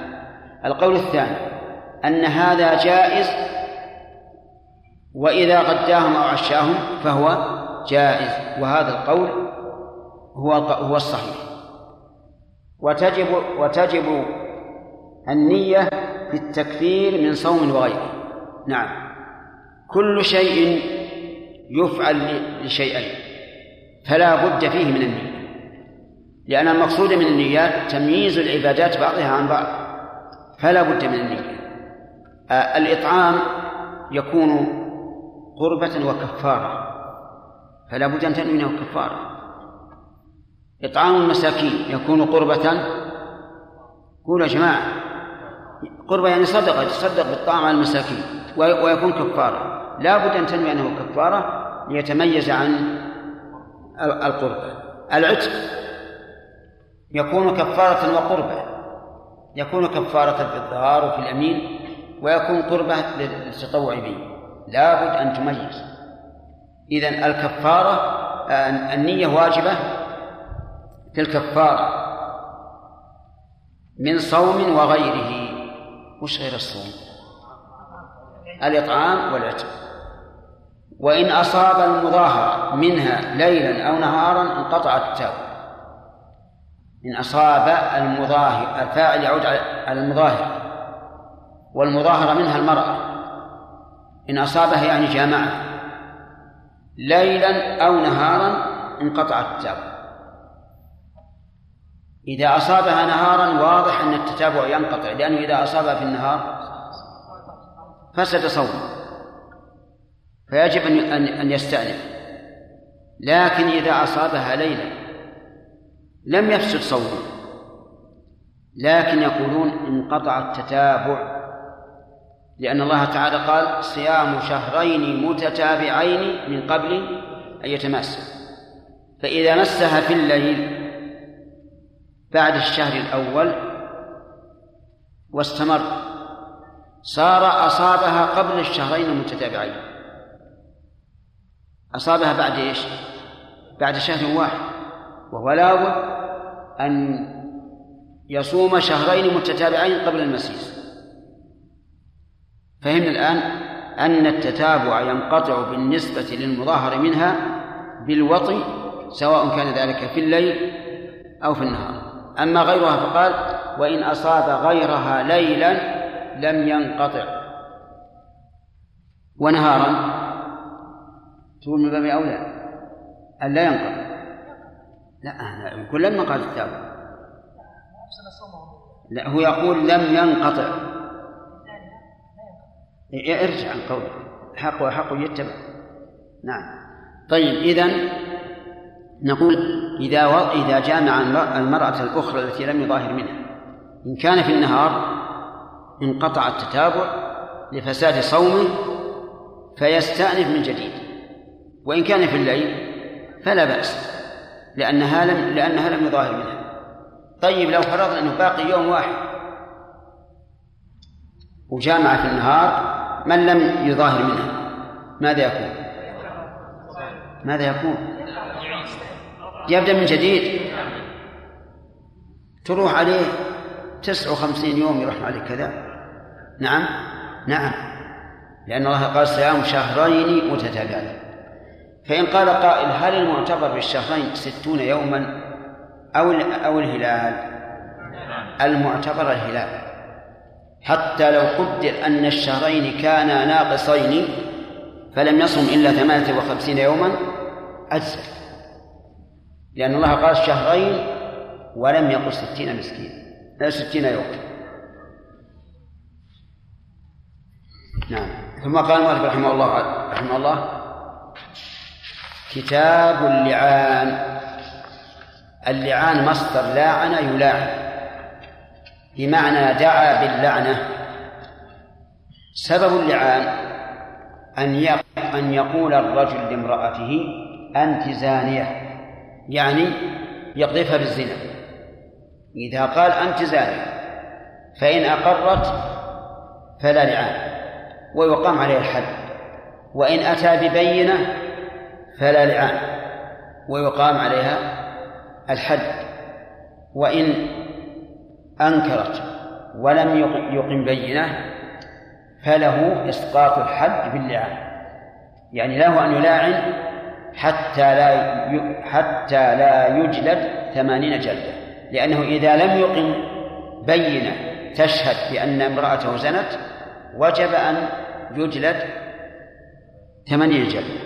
القول الثاني أن هذا جائز وإذا غداهم أو عشاهم فهو جائز وهذا القول هو هو الصحيح. وتجب وتجب النية في التكفير من صوم وغيره. نعم. كل شيء يفعل لشيئين فلا بد فيه من النية. لأن المقصود من النيات تمييز العبادات بعضها عن بعض. فلا بد من النية. آه الإطعام يكون قربة وكفارة. فلا بد أن تنوي كفارة. إطعام المساكين يكون قربة. قولوا يا جماعة. قربة يعني صدقة تصدق بالطعام على المساكين ويكون كفارة. لا بد أن تنوي أنه كفارة ليتميز عن القربة. العتق يكون كفارة وقربة يكون كفارة في الظهار وفي الأمين ويكون قربة للتطوع به. لا بد أن تميز. إذن الكفارة النية واجبة في الكفارة من صوم وغيره. وش غير الصوم؟ الإطعام والعتق. وإن أصاب المظاهرة منها ليلا أو نهارا انقطع التاوب إن أصاب المظاهر الفاعل يعود على المظاهر والمظاهرة منها المرأة. إن أصابها يعني جامعة ليلا أو نهارا انقطع التتابع إذا أصابها نهارا واضح أن التتابع ينقطع لأنه إذا أصابها في النهار فسد صومه فيجب أن أن يستأنف. لكن إذا أصابها ليلا لم يفسد صومه لكن يقولون انقطع التتابع لأن الله تعالى قال صيام شهرين متتابعين من قبل أن يتماسا فإذا مسها في الليل بعد الشهر الأول واستمر. صار أصابها قبل الشهرين المتتابعين. أصابها بعد إيش؟ بعد شهر واحد. وهو لابد أن يصوم شهرين متتابعين قبل المسيس. فهمنا الآن أن التتابع ينقطع بالنسبة للمظاهر منها بالوطي سواء كان ذلك في الليل أو في النهار. أما غيرها فقال وإن أصاب غيرها ليلا لم ينقطع. ونهارا تقول من باب أولى أن لا ينقطع. لا يقول لم ينقطع التتابع لا هو يقول لم ينقطع. ارجع عن قوله. حق وحق يتبع. نعم. طيب إذا نقول إذا و... إذا جامع المرأة الأخرى التي لم يظاهر منها إن كان في النهار انقطع التتابع لفساد صومه فيستأنف من جديد وإن كان في الليل فلا بأس لأنها لم لأنها لم يظاهر منها. طيب لو فرضنا أنه باقي يوم واحد وجامع في النهار من لم يظاهر منها؟ ماذا يكون؟ ماذا يكون؟ يبدأ من جديد. تروح عليه تسعة وخمسين يوم يروح عليه كذا. نعم؟ نعم. لأن الله قال صيام شهرين متتابعين فإن قال قائل هل المعتبر بالشهرين ستون يوما أو أو الهلال؟ المعتبر الهلال. حتى لو قدر أن الشهرين كانا ناقصين فلم يصم إلا ثمانية وخمسين يوما أجزل لأن الله قال شهرين ولم يقل ستين مسكين ستين يوما نعم. ثم قال المؤلف رحمه الله رحمه الله كتاب اللعان. اللعان مصدر لاعن يلاعن. بمعنى دعا باللعنة. سبب اللعان أن أن يقول الرجل لامرأته أنت زانية. يعني يقذفها بالزنا. إذا قال أنت زانية فإن أقرت فلا لعان ويقام عليه الحد. وإن أتى ببينة فلا لعان ويقام عليها الحد. وإن أنكرت ولم يقم بينة فله إسقاط الحد باللعان يعني له أن يلاعن حتى لا حتى لا يجلد ثمانين جلدة. لأنه إذا لم يقم بينة تشهد بأن امرأته زنت وجب أن يجلد ثمانين جلدة.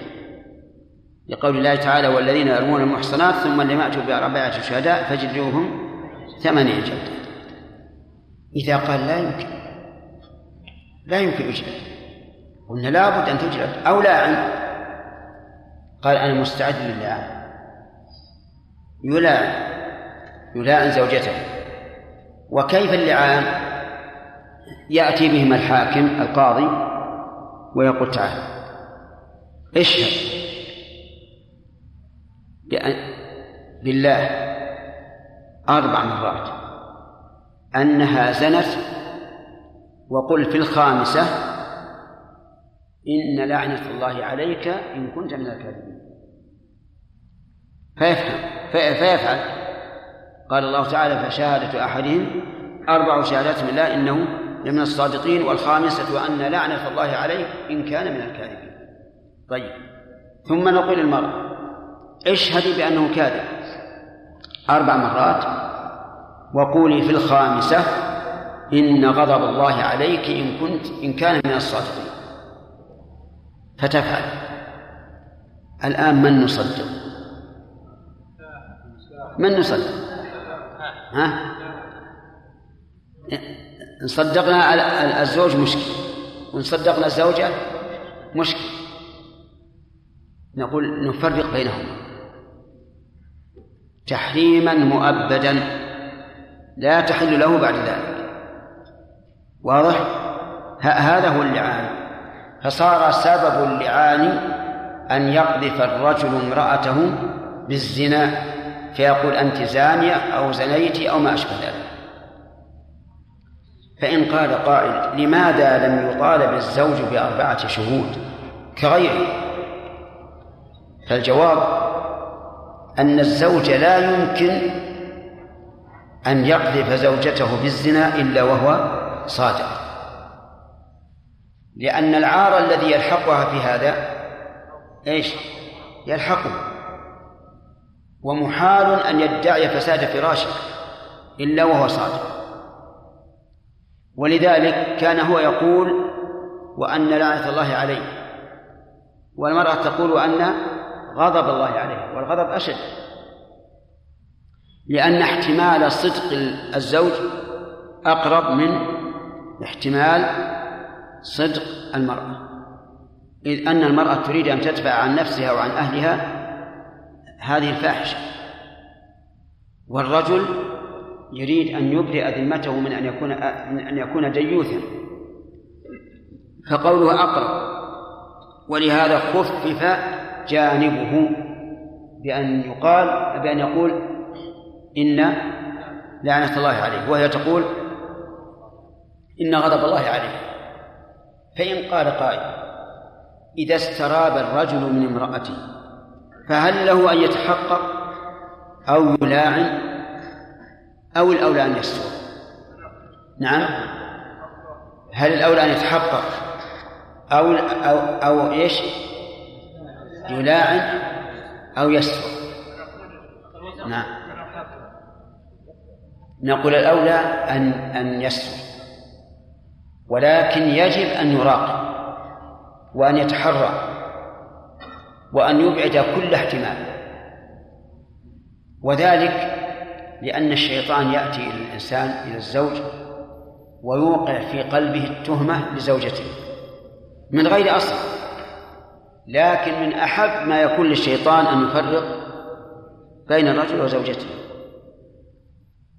لقول الله تعالى والذين يرمون المحصنات ثم لم يأتوا بأربعة شهداء فجلدوهم ثمانية جلدة. إذا قال لا يمكن. لا يمكن إجلاد قلنا لابد أن تجلد. أو لاعن قال أنا مستعد للاعن يلاعن يلاعن زوجته. وكيف اللعان؟ يأتي بهم الحاكم القاضي ويقول تعالى اشهد. بالله أربع مرات. أنها زنت وقل في الخامسة إن لعنة الله عليك إن كنت من الكاذبين. فيفهم فيفعل. قال الله تعالى فشهادة أحدهم أربع شهادات بالله إنه لمن الصادقين والخامسة أن لعنة الله عليه إن كان من الكاذبين. طيب. ثم نقول للمرأة اشهدي بأنه كاذب. أربع مرات. وقولي في الخامسة إن غضب الله عليك إن كنت إن كان من الصادقين. فتفعل. الآن من نصدق؟ من نصدق؟ ها؟ إن صدقنا الزوج مشكل. وإن صدقنا الزوجة مشكل. نقول نفرق بينهما. تحريما مؤبدا. لا تحل له بعد ذلك. واضح؟ هذا هو اللعان. فصار سبب اللعان أن يقذف الرجل امرأته بالزنا فيقول أنت زانية أو زنيت أو ما أشبه ذلك. فإن قال قائل لماذا لم يطالب الزوج بأربعة شهود كغيره؟ فالجواب أن الزوج لا يمكن أن يقذف زوجته بالزنا إلا وهو صادق. لأن العار الذي يلحقها في هذا إيش؟ يلحقه. ومحال أن يدعي فساد فراشه إلا وهو صادق. ولذلك كان هو يقول وأن لعنة الله عليه. والمرأة تقول وأن غضب الله عليه والغضب أشد. لأن احتمال صدق الزوج أقرب من احتمال صدق المرأة. إذ أن المرأة تريد أن تدفع عن نفسها وعن أهلها هذه الفاحشة. والرجل يريد أن يبرئ ذمته من أن يكون من أن يكون ديوثا. فقوله أقرب. ولهذا خفف جانبه بأن يقال بأن يقول إن لعنة الله عليه. وهي تقول إن غضب الله عليه. فإن قال قائل إذا استراب الرجل من امرأته فهل له أن يتحقق أو يلاعن أو الأولى أن يستر؟ نعم. هل الأولى أن يتحقق أو أو أو إيش؟ يلاعن أو يستر؟ نعم. نقول الأولى أن أن يستر. ولكن يجب أن يراقب وأن يتحرى وأن يبعد كل احتمال وذلك لأن الشيطان يأتي إلى الإنسان إلى الزوج ويوقع في قلبه التهمة لزوجته من غير أصل لكن من أحب ما يكون للشيطان أن يفرق بين الرجل وزوجته.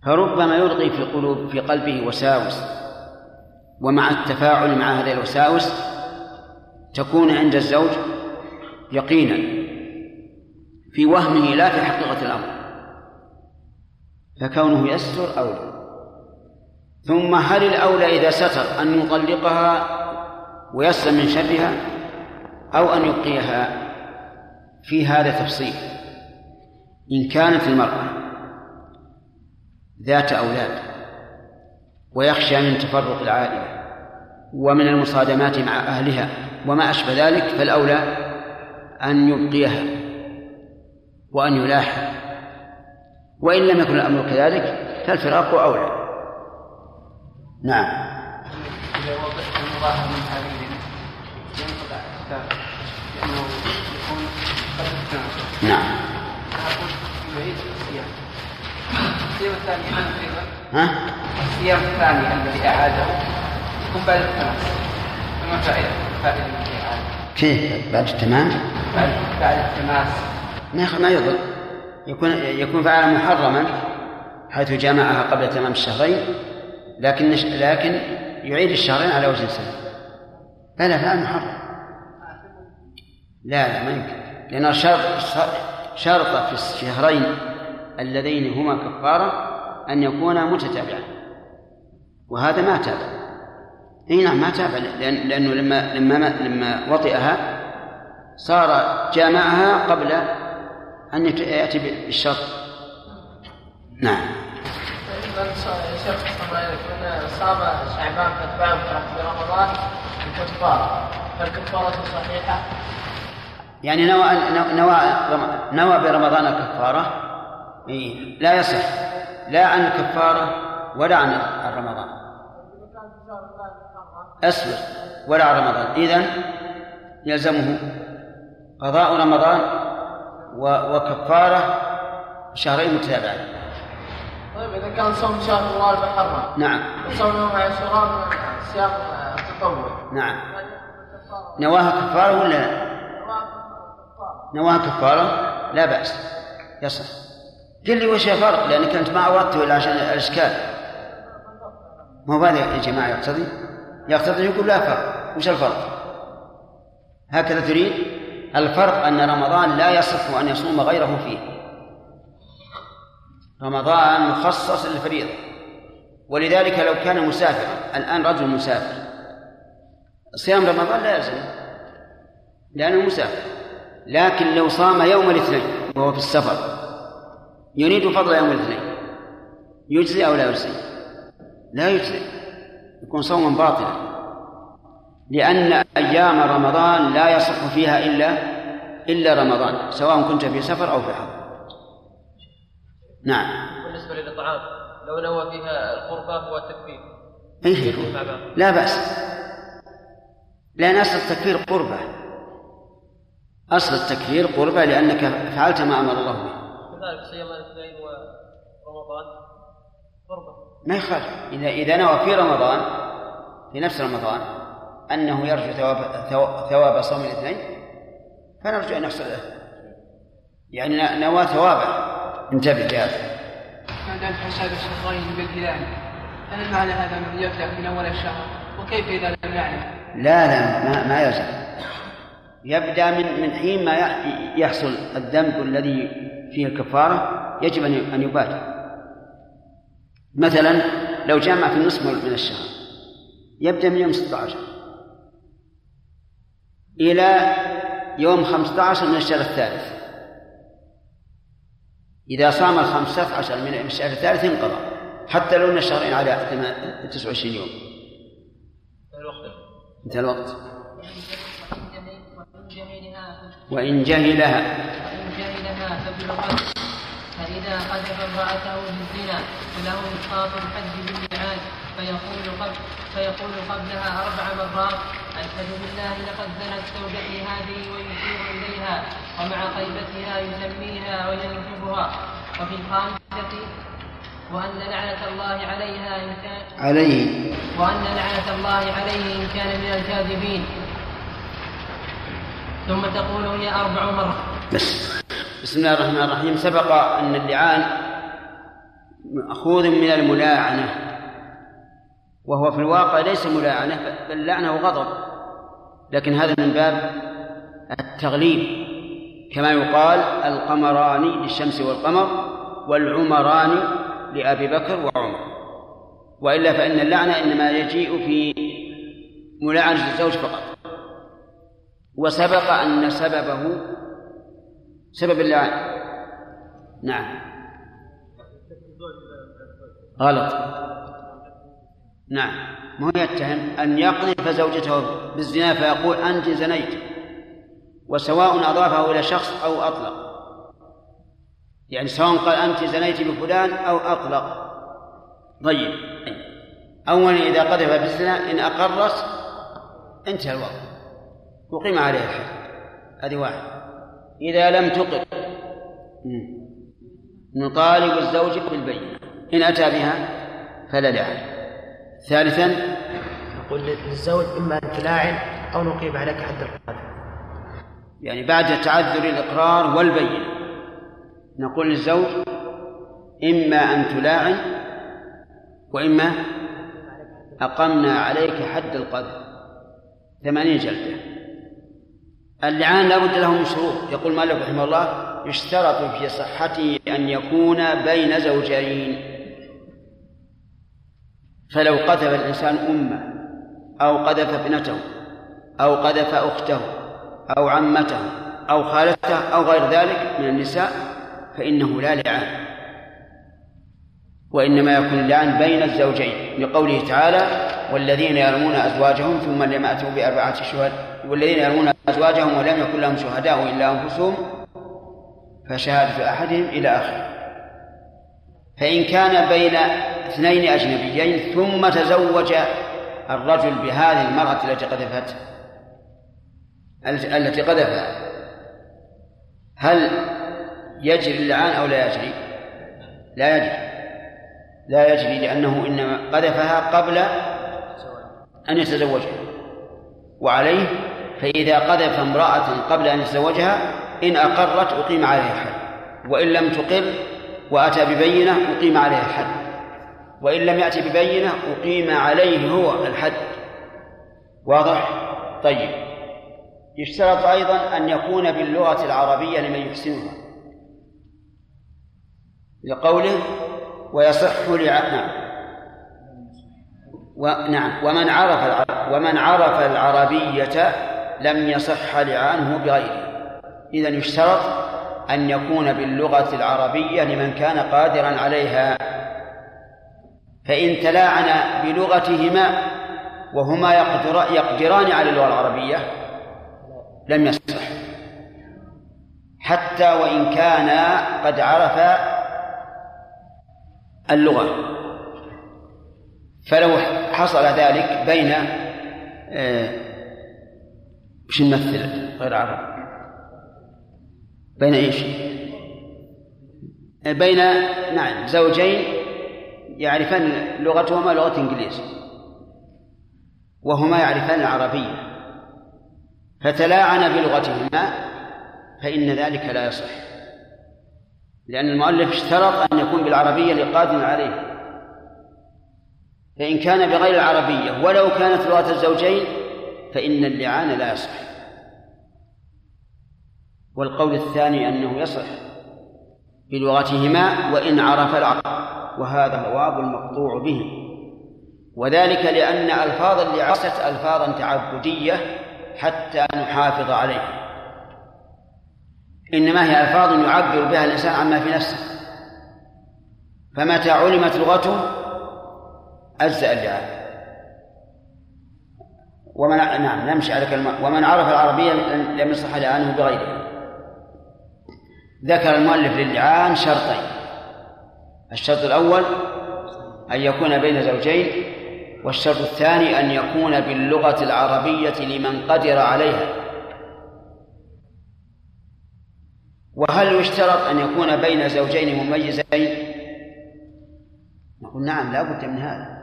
فربما يلقي في قلوب في قلبه وساوس ومع التفاعل مع هذه الوساوس تكون عند الزوج يقينا في وهمه لا في حقيقة الأمر فكونه يستر أولى. ثم هل الأولى إذا ستر أن يطلقها ويسلم من شرها أو أن يبقيها؟ في هذا تفصيل. إن كانت المرأة ذات أولاد ويخشى من تفرق العائلة ومن المصادمات مع أهلها وما أشبه ذلك فالأولى أن يبقيها وأن يلاحق وإن لم يكن الأمر كذلك فالفراق أولى نعم إذا من ينقطع لأنه يكون قد نعم يعيد الصيام الصيام الثاني ها؟ الصيام الثاني الذي أعاده يكون بعد التماس فما فائدة فائدة كيف؟ بعد التمام بعد بعد التماس ما ما يضر. يكون يكون فعل محرما حيث جامعها قبل تمام الشهرين لكن لكن يعيد الشهرين على وجه سنة. بلى فعل محرم. لا لا ما يمكن. لأن شرط شرط في الشهرين اللذين هما كفارة أن يكونا متتابعين وهذا ما تابع إي نعم ما تابع لأن لأنه لما لما لما وطئها صار جامعها قبل أن يأتي بالشرط. نعم. من شيخ من صام شعبان فاتبعه في رمضان بكفارة فالكفارة صحيحة؟ يعني نوى نوى نوى برمضان الكفارة. لا يصح. لا عن الكفارة ولا عن رمضان أصبر ولا عن رمضان. إذن يلزمه قضاء رمضان وكفارة شهرين متتابعين. طيب إذا كان صوم شهر الله المحرم نعم. وصوم يوم عاشوراء صيام تطوع نعم. نواها كفارة ولا؟ لا؟ نواها كفارة؟ لا بأس. يصح. قل لي وش الفرق لأنك أنت ما أوردته إلا عشان الإشكال. ما هو هذا يا جماعة يقتضي؟ يقتضي يقول لا فرق. وش الفرق؟ هكذا تريد الفرق أن رمضان لا يصح أن يصوم غيره فيه. رمضان مخصص للفريضة. ولذلك لو كان مسافرا الآن رجل مسافر. صيام رمضان لا يلزم لأنه مسافر. لكن لو صام يوم الاثنين وهو في السفر يريد فضل يوم الاثنين. يجزي أو لا يجزي؟ لا يجزي. يكون صوما باطلا. لأن أيام رمضان لا يصح فيها إلا إلا رمضان سواء كنت في سفر أو في حضر. نعم. بالنسبة للإطعام لو نوى فيها القربة هو التكفير. إيه. لا بأس. لأن أصل التكفير قربة. أصل التكفير قربة لأنك فعلت ما أمر الله به. صيام الاثنين ورمضان؟ قربة. ما يخالف. إذا إذا نوى في رمضان في نفس رمضان أنه يرجو ثواب ثواب صوم الاثنين فنرجو أن يحصل له. يعني نوى ثوابه. انتبه لهذا ما دام حساب الشهرين بالهلال هل المعنى هذا من يبدأ من أول الشهر؟ وكيف إذا لم يعلم؟ لا لا ما, ما يلزم يبدأ من من حين ما يحصل الذنب الذي فيه الكفاره يجب أن أن يبادر مثلا لو جامع في النصف من الشهر يبدأ من يوم 16 إلى يوم 15 من الشهر الثالث. إذا صام الخمسة عشر من الشهر الثالث انقضى. حتى لو أن الشهرين على 29 يوم. انتهى الوقت. وإن جهلها. جهلها فبالغلط فإذا قذف امرأته بالزنا فله إسقاط الحد بالميعاد فيقول قبل فيقول قبلها أربع مرات أشهد بالله لقد زنت زوجتي هذه ويشير إليها ومع طيبتها يسميها وينجبها. وفي الخامسة وأن لعنة الله عليها إن كان عليه. وأن لعنة الله عليه إن كان من الكاذبين. ثم تقول هي أربع مرات. بس. بسم الله الرحمن الرحيم. سبق أن اللعان مأخوذ من الملاعنة. وهو في الواقع ليس ملاعنة بل لعنة وغضب لكن هذا من باب التغليب. كما يقال القمران للشمس والقمر والعمران لأبي بكر وعمر. وإلا فإن اللعنة إنما يجيء في ملاعنة الزوج فقط. وسبق أن سببه سبب اللعان نعم. غلط. نعم. مو يتهم؟ أن يقذف زوجته بالزنا فيقول أنت زنيت. وسواء أضافه إلى شخص أو أطلق. يعني سواء قال أنت زنيت بفلان أو أطلق. طيب. أولا إذا قذف بالزنا إن أقرت انتهى الوقت. أقيم عليه الحد هذه واحد إذا لم تقر. نطالب الزوج بالبينة إن أتى بها فلا لعن ثالثا نقول للزوج إما أن تلاعن أو نقيم عليك حد القذف يعني بعد تعذر الإقرار والبينة نقول للزوج إما أن تلاعن وإما أقمنا عليك حد القذف. ثمانين جلدة. اللعان لا بد له من شروط. يقول مالك رحمه الله يشترط في صحته أن يكون بين زوجين. فلو قذف الإنسان أمه أو قذف ابنته أو قذف أخته أو عمته أو خالته أو غير ذلك من النساء فإنه لا لعان. وإنما يكون اللعن بين الزوجين. لقوله تعالى والذين يرمون أزواجهم ثم لم يأتوا بأربعة شهداء والذين يرمون أزواجهم ولم يكن لهم شهداء إلا أنفسهم فشهادة أحدهم إلى آخره فإن كان بين اثنين أجنبيين ثم تزوج الرجل بهذه المرأة التي قذفت التي قذفها هل يجري اللعان أو لا يجري؟ لا يجري. لا يجري لأنه إنما قذفها قبل أن يتزوجها. وعليه فإذا قذف امرأة قبل أن يتزوجها إن أقرت أقيم عليها الحد. وإن لم تقر وأتى ببينة أقيم عليها الحد. وإن لم يأتي ببينة أقيم عليه هو الحد. واضح؟ طيب. يشترط أيضا أن يكون باللغة العربية لمن يحسنها. لقوله ويصح لع... نعم. ونعم ومن عرف ومن عرف العربية لم يصح لعانه بغيره. إذا يشترط أن يكون باللغة العربية لمن كان قادرا عليها. فإن تلاعن بلغتهما وهما يقدر يقدران على اللغة العربية لم يصح. حتى وإن كانا قد عرفا اللغة. فلو حصل ذلك بين آه، وش نمثل غير عرب. بين إيش؟ آه، بين نعم زوجين يعرفان لغتهما لغة الإنجليز وهما يعرفان العربية. فتلاعن بلغتهما فإن ذلك لا يصح لأن المؤلف اشترط أن يكون بالعربية لقادر عليه. فإن كان بغير العربية ولو كانت لغة الزوجين فإن اللعان لا يصح. والقول الثاني أنه يصح بلغتهما وإن عرف العرب وهذا الواب المقطوع به. وذلك لأن ألفاظ اللعان ألفاظا تعبدية حتى نحافظ عليها. إنما هي ألفاظ يعبر بها الإنسان عما في نفسه. فمتى علمت لغته أجزأ اللعاب ومن نعم نمشي على كلمة. ومن عرف العربية لم يصح لعانه بغيرها ذكر المؤلف للعان شرطين. الشرط الأول أن يكون بين زوجين والشرط الثاني أن يكون باللغة العربية لمن قدر عليها. وهل يشترط أن يكون بين زوجين مميزين؟ نقول نعم لا بد من هذا.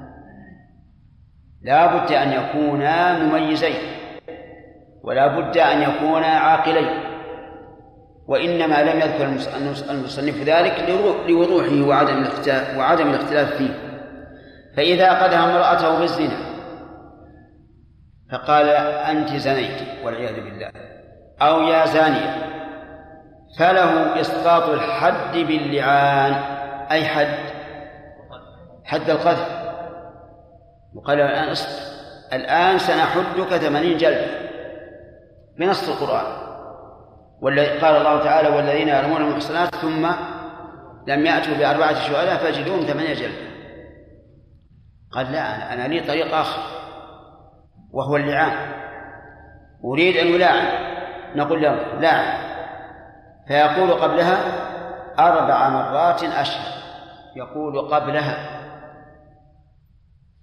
لا بد أن يكونا مميزين ولا بد أن يكونا عاقلين وإنما لم يذكر المصنف ذلك لوضوحه وعدم وعدم الاختلاف فيه. فإذا قدم امرأته بالزنا فقال أنت زنيت والعياذ بالله أو يا زانية فله إسقاط الحد باللعان أي حد؟ حد القذف. وقال الآن اسقط الآن سنحدك ثمانين جلدة بنص القرآن. قال الله تعالى والذين يرمون المحصنات ثم لم يأتوا بأربعة شهداء فاجلوهم ثمانية جلدة قال لا أنا لي طريق آخر وهو اللعان. أريد أن يلاعن. نقول له لاعن. فيقول قبلها أربع مرات أشهد يقول قبلها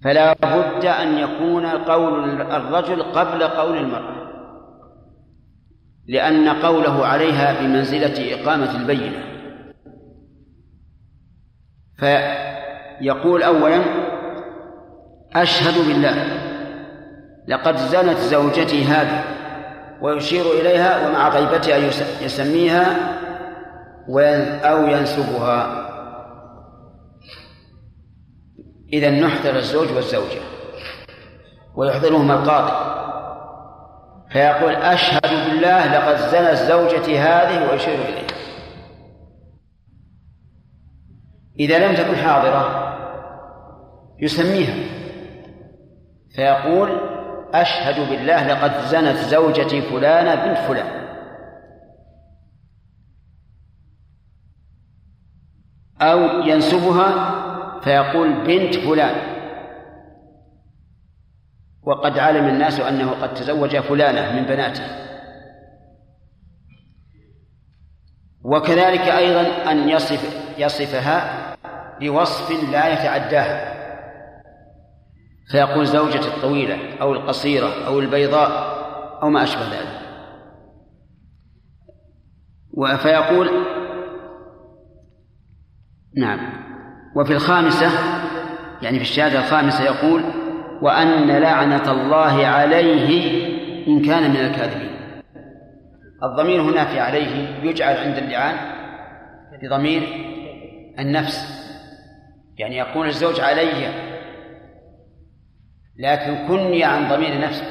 فلا بد أن يكون قول الرجل قبل قول المرأة لأن قوله عليها بمنزلة إقامة البينة. فيقول أولا أشهد بالله لقد زنت زوجتي هذه ويشير إليها ومع غيبتها يسميها أو ينسبها. إذا نحضر الزوج والزوجة ويحضرهما القاضي. فيقول أشهد بالله لقد زنت زوجتي هذه ويشير إليها إذا لم تكن حاضرة يسميها. فيقول أشهد بالله لقد زنت زوجتي فلانة بنت فلان. أو ينسبها فيقول بنت فلان. وقد علم الناس أنه قد تزوج فلانة من بناته. وكذلك أيضا أن يصف يصفها بوصف لا يتعداها. فيقول زوجة الطويلة أو القصيرة أو البيضاء أو ما أشبه ذلك. فيقول نعم. وفي الخامسة يعني في الشهادة الخامسة يقول وأن لعنة الله عليه إن كان من الكاذبين. الضمير هنا في عليه يجعل عند اللعان بضمير النفس. يعني يقول الزوج علي لكن كني عن ضمير نفسه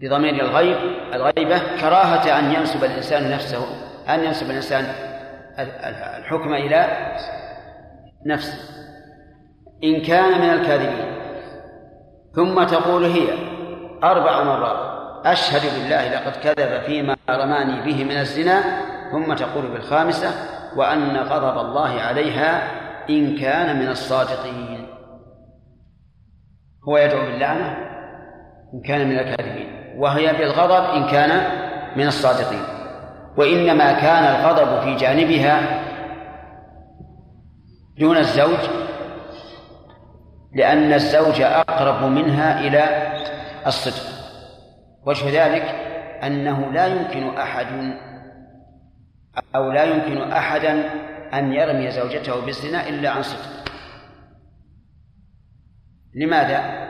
بضمير الغيب الغيبة كراهة أن ينسب الإنسان نفسه أن ينسب الإنسان الحكم إلى نفسه إن كان من الكاذبين. ثم تقول هي أربع مرات أشهد بالله لقد كذب فيما رماني به من الزنا. ثم تقول بالخامسة وأن غضب الله عليها إن كان من الصادقين. هو يدعو باللعنة إن كان من الكاذبين. وهي بالغضب إن كان من الصادقين. وإنما كان الغضب في جانبها دون الزوج؟ لأن الزوج أقرب منها إلى الصدق. وجه ذلك أنه لا يمكن أحد أو لا يمكن أحدا أن يرمي زوجته بالزنا إلا عن صدق. لماذا؟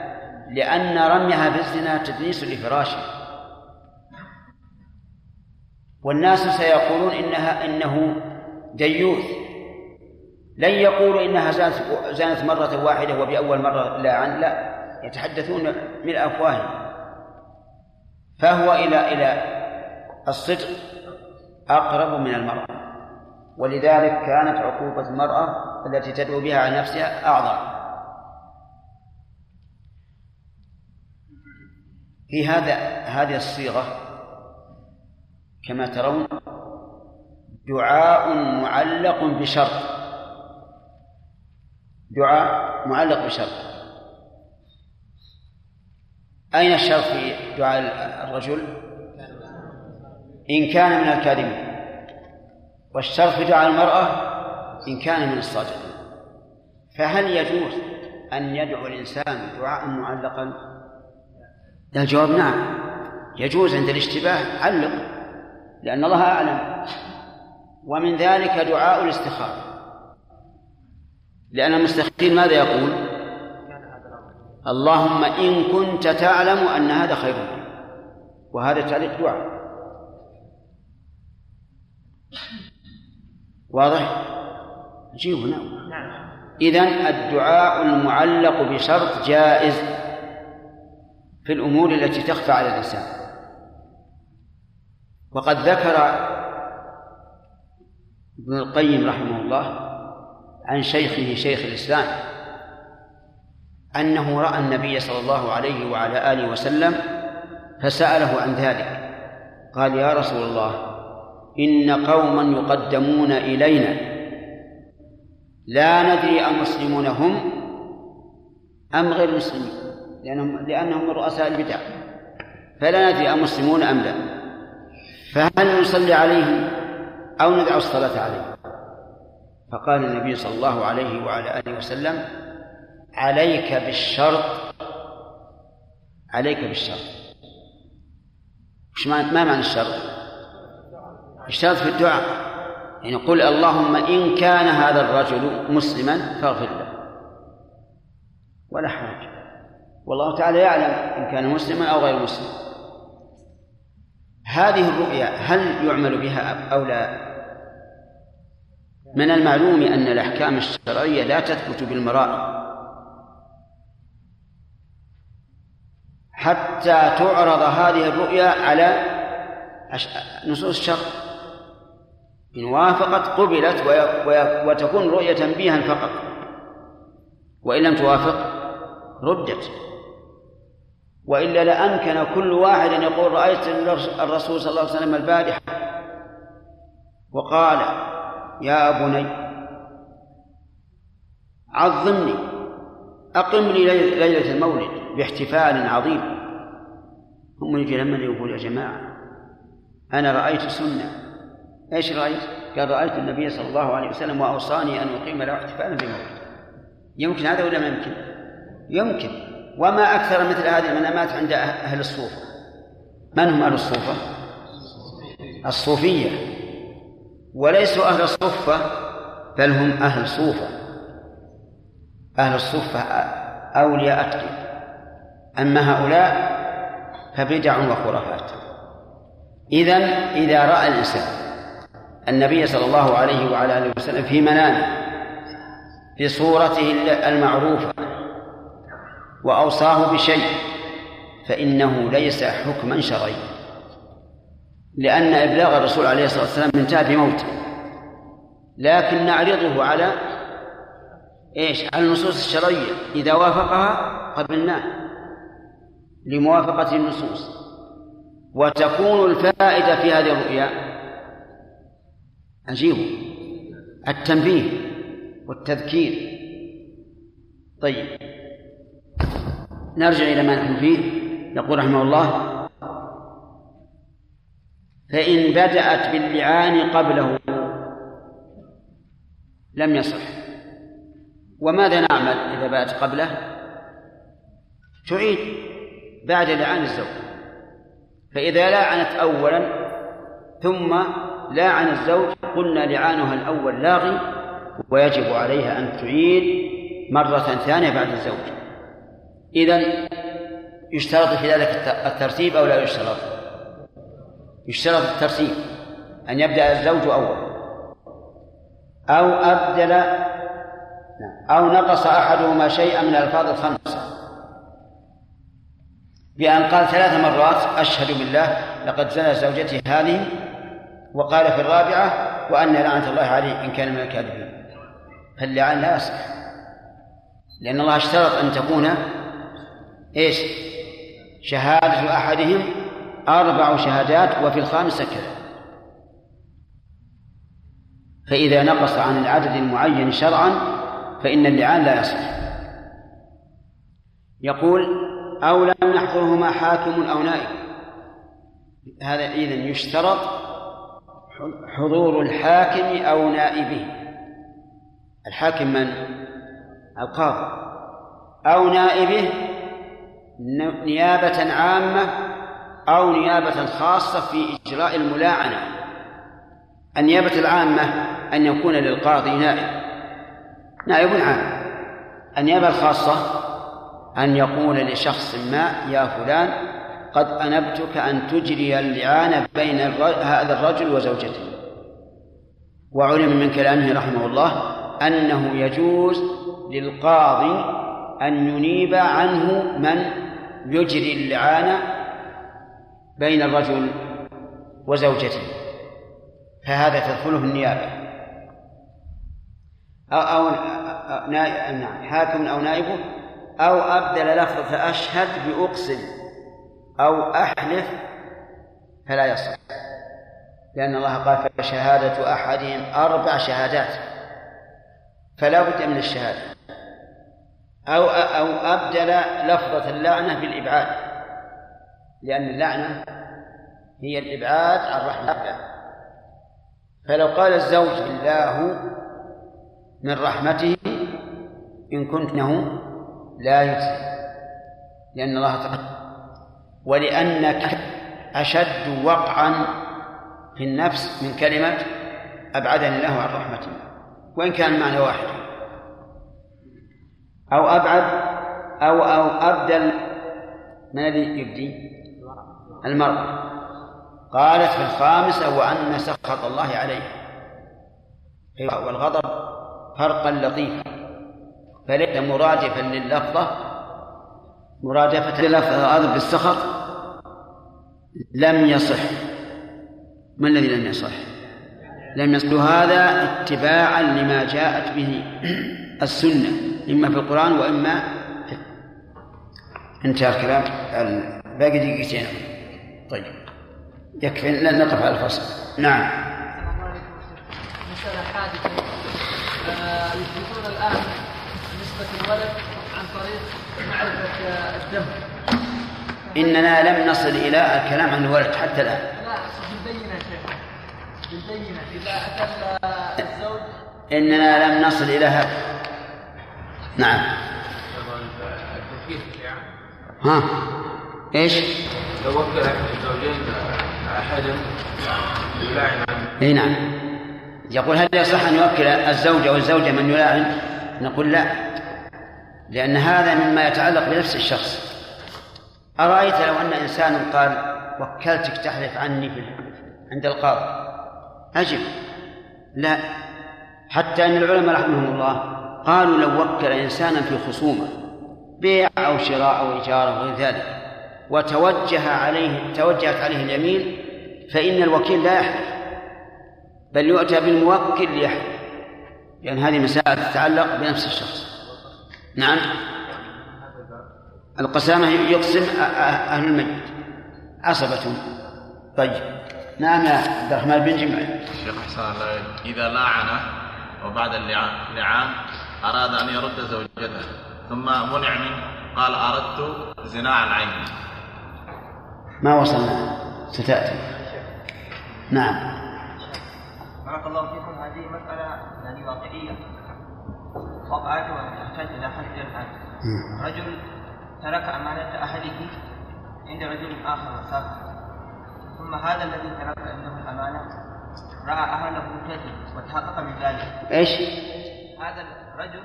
لأن رميها بالزنا تدنيس لفراشه. والناس سيقولون إنها إنه ديوث. لن يقولوا إنها زانت زانت مرة واحدة وبأول مرة لا عن لا. يتحدثون من أفواههم. فهو إلى إلى الصدق أقرب من المرأة. ولذلك كانت عقوبة المرأة التي تدعو بها على نفسها أعظم. في هذا هذه الصيغة كما ترون دعاء معلق بشرط. دعاء معلق بشرط. أين الشرط في دعاء الرجل؟ إن كان من الكاذبين. والشرط في دعاء المرأة إن كان من الصادقين. فهل يجوز أن يدعو الإنسان دعاء معلقا؟ الجواب نعم. يجوز عند الاشتباه. علق. لأن الله أعلم. ومن ذلك دعاء الاستخارة. لأن المستخير ماذا يقول؟ اللهم إن كنت تعلم أن هذا خير وهذا تعليق دعاء. واضح؟ جيب هنا. إذن الدعاء المعلق بشرط جائز في الأمور التي تخفى على الإنسان. وقد ذكر ابن القيم رحمه الله عن شيخه شيخ الإسلام أنه رأى النبي صلى الله عليه وعلى آله وسلم فسأله عن ذلك. قال يا رسول الله إن قوما يقدمون إلينا لا ندري أمسلمون هم أم غير مسلمين لأنهم لأنهم رؤساء البدع فلا ندري أمسلمون أم لا فهل نصلي عليهم أو ندع الصلاة عليهم؟ فقال النبي صلى الله عليه وعلى آله وسلم عليك بالشرط. عليك بالشرط. ما معنى الشرط؟ الشرط في الدعاء. يعني قل اللهم إن كان هذا الرجل مسلما فاغفر له. ولا حرج. والله تعالى يعلم إن كان مسلما أو غير مسلم. هذه الرؤيا هل يعمل بها أو لا؟ من المعلوم أن الأحكام الشرعية لا تثبت بالمراء حتى تعرض هذه الرؤيا على نصوص الشرع. إن وافقت قبلت وتكون رؤية تنبيها فقط. وإن لم توافق ردت. وإلا لأمكن كل واحد أن يقول رأيت الرسول صلى الله عليه وسلم البارحة. وقال يا بني عظمني أقم لي ليلة المولد باحتفال عظيم ثم يجي لما يقول يا جماعة أنا رأيت سنة إيش رأيت؟ قال رأيت النبي صلى الله عليه وسلم وأوصاني أن أقيم له احتفالا بمولد يمكن هذا ولا ما يمكن؟ يمكن وما أكثر مثل هذه المنامات عند أهل الصوفة من هم أهل الصوفة؟ الصوفية وليسوا أهل الصفة بل هم أهل صوفة. أهل الصفة أولياء أتقي. أما هؤلاء فبدع وخرافات. إذا إذا رأى الإنسان النبي صلى الله عليه وعلى آله وسلم في منامه في صورته المعروفة وأوصاه بشيء فإنه ليس حكما شرعيا. لأن إبلاغ الرسول عليه الصلاة والسلام انتهى بموته لكن نعرضه على إيش؟ على النصوص الشرعية. إذا وافقها قبلناه لموافقة النصوص. وتكون الفائدة في هذه الرؤيا عجيب. التنبيه والتذكير. طيب. نرجع إلى ما نحن فيه. يقول رحمه الله فإن بدأت باللعان قبله لم يصح. وماذا نعمل إذا بدأت قبله؟ تعيد بعد لعان الزوج. فإذا لعنت أولا ثم لاعن الزوج قلنا لعانها الأول لاغي ويجب عليها أن تعيد مرة ثانية بعد الزوج. إذا يشترط في ذلك الترتيب أو لا يشترط؟ يشترط الترتيب أن يبدأ الزوج أول. أو أبدل أو نقص أحدهما شيئا من الألفاظ الخمسة. بأن قال ثلاث مرات أشهد بالله لقد زنى زوجتي هذه وقال في الرابعة وأن لعنة الله عليه إن كان من الكاذبين. فاللعان لا يصح لأن الله اشترط أن تكون إيش؟ شهادة أحدهم أربع شهادات وفي الخامسة كذا فإذا نقص عن العدد المعين شرعا فإن اللعان لا يصح. يقول أو لم يحضرهما حاكم أو نائب. هذا إذن يشترط حضور الحاكم أو نائبه. الحاكم من؟ القاضي. أو نائبه نيابة عامة أو نيابة خاصة في إجراء الملاعنة. النيابة العامة أن يكون للقاضي نائب. نائب عام. النيابة الخاصة أن يقول لشخص ما يا فلان قد أنبتك أن تجري اللعان بين هذا الرجل وزوجته. وعلم من كلامه رحمه الله أنه يجوز للقاضي أن ينيب عنه من يجري اللعان بين الرجل وزوجته فهذا تدخله النيابة. أو, أو نعم حاكم أو نائبه أو أبدل لفظة أشهد بأقسم أو أحلف فلا يصح. لأن الله قال فشهادة أحدهم أربع شهادات فلا بد من الشهادة. أو أو أبدل لفظة اللعنة بالإبعاد. لأن اللعنة هي الإبعاد عن رحمة الله. فلو قال الزوج بالله من رحمته إن كنتنه لا يجزي لأن الله تعالى ولأنك أشد وقعا في النفس من كلمة أبعدني الله عن رحمته وإن كان المعنى واحد أو أبعد أو أو أبدل من الذي يبدي؟ المرأة قالت في الخامسة وأن سخط الله عليه. والغضب فرقا لطيفا. فليس مرادفا لللفظة مرادفة لفظ الغاضب بالسخط لم يصح. ما الذي لم يصح؟ لم يصح هذا اتباعا لما جاءت به السنة إما في القرآن وإما في انتهى الكلام. باقي دقيقتين. طيب. يكفي لا نقف على الفصل. نعم. مسألة حادثة. آه، يثبتون الآن نسبة الولد عن طريق معرفة آه، الدم. إننا لم نصل إلى الكلام عن الولد حتى الآن. لا بالبينة شيخ. بالبينة. إذا أتى الزوج إننا لم نصل إلى هذا. نعم. ها؟ إيش؟ لو وكل الزوجين أحدا يلاعن إي نعم. يقول هل يصح أن يوكل الزوج أو الزوجة من يلاعن؟ نقول لا. لأن هذا مما يتعلق بنفس الشخص. أرأيت لو أن انسان قال وكلتك تحلف عني في عند القاضي. اجب لا. حتى أن العلماء رحمهم الله قالوا لو وكل إنسانا في خصومة بيع أو شراء أو إيجار أو غير ذلك وتوجه عليه توجهت عليه اليمين فإن الوكيل لا يحلف بل يؤتى بالموكل ليحلف. لأن هذه مسائل تتعلق بنفس الشخص. نعم. القسامة يقسم أهل الميت عصبة طيب. نعم يا عبد الرحمن بن جمع الشيخ حسان إذا لاعن وبعد اللعان أراد أن يرد زوجته ثم منع منه. قال أردت زناع العين. ما وصلنا. ستأتي. نعم. بارك الله فيكم. هذه مسألة يعني واقعية. وقعت وتحتاج إلى حل الآن. رجل ترك أمانة أهله عند رجل آخر وسافر ثم هذا الذي ترك عنده الأمانة. رأى أهله كذب وتحقق من ذلك. إيش؟ هذا الرجل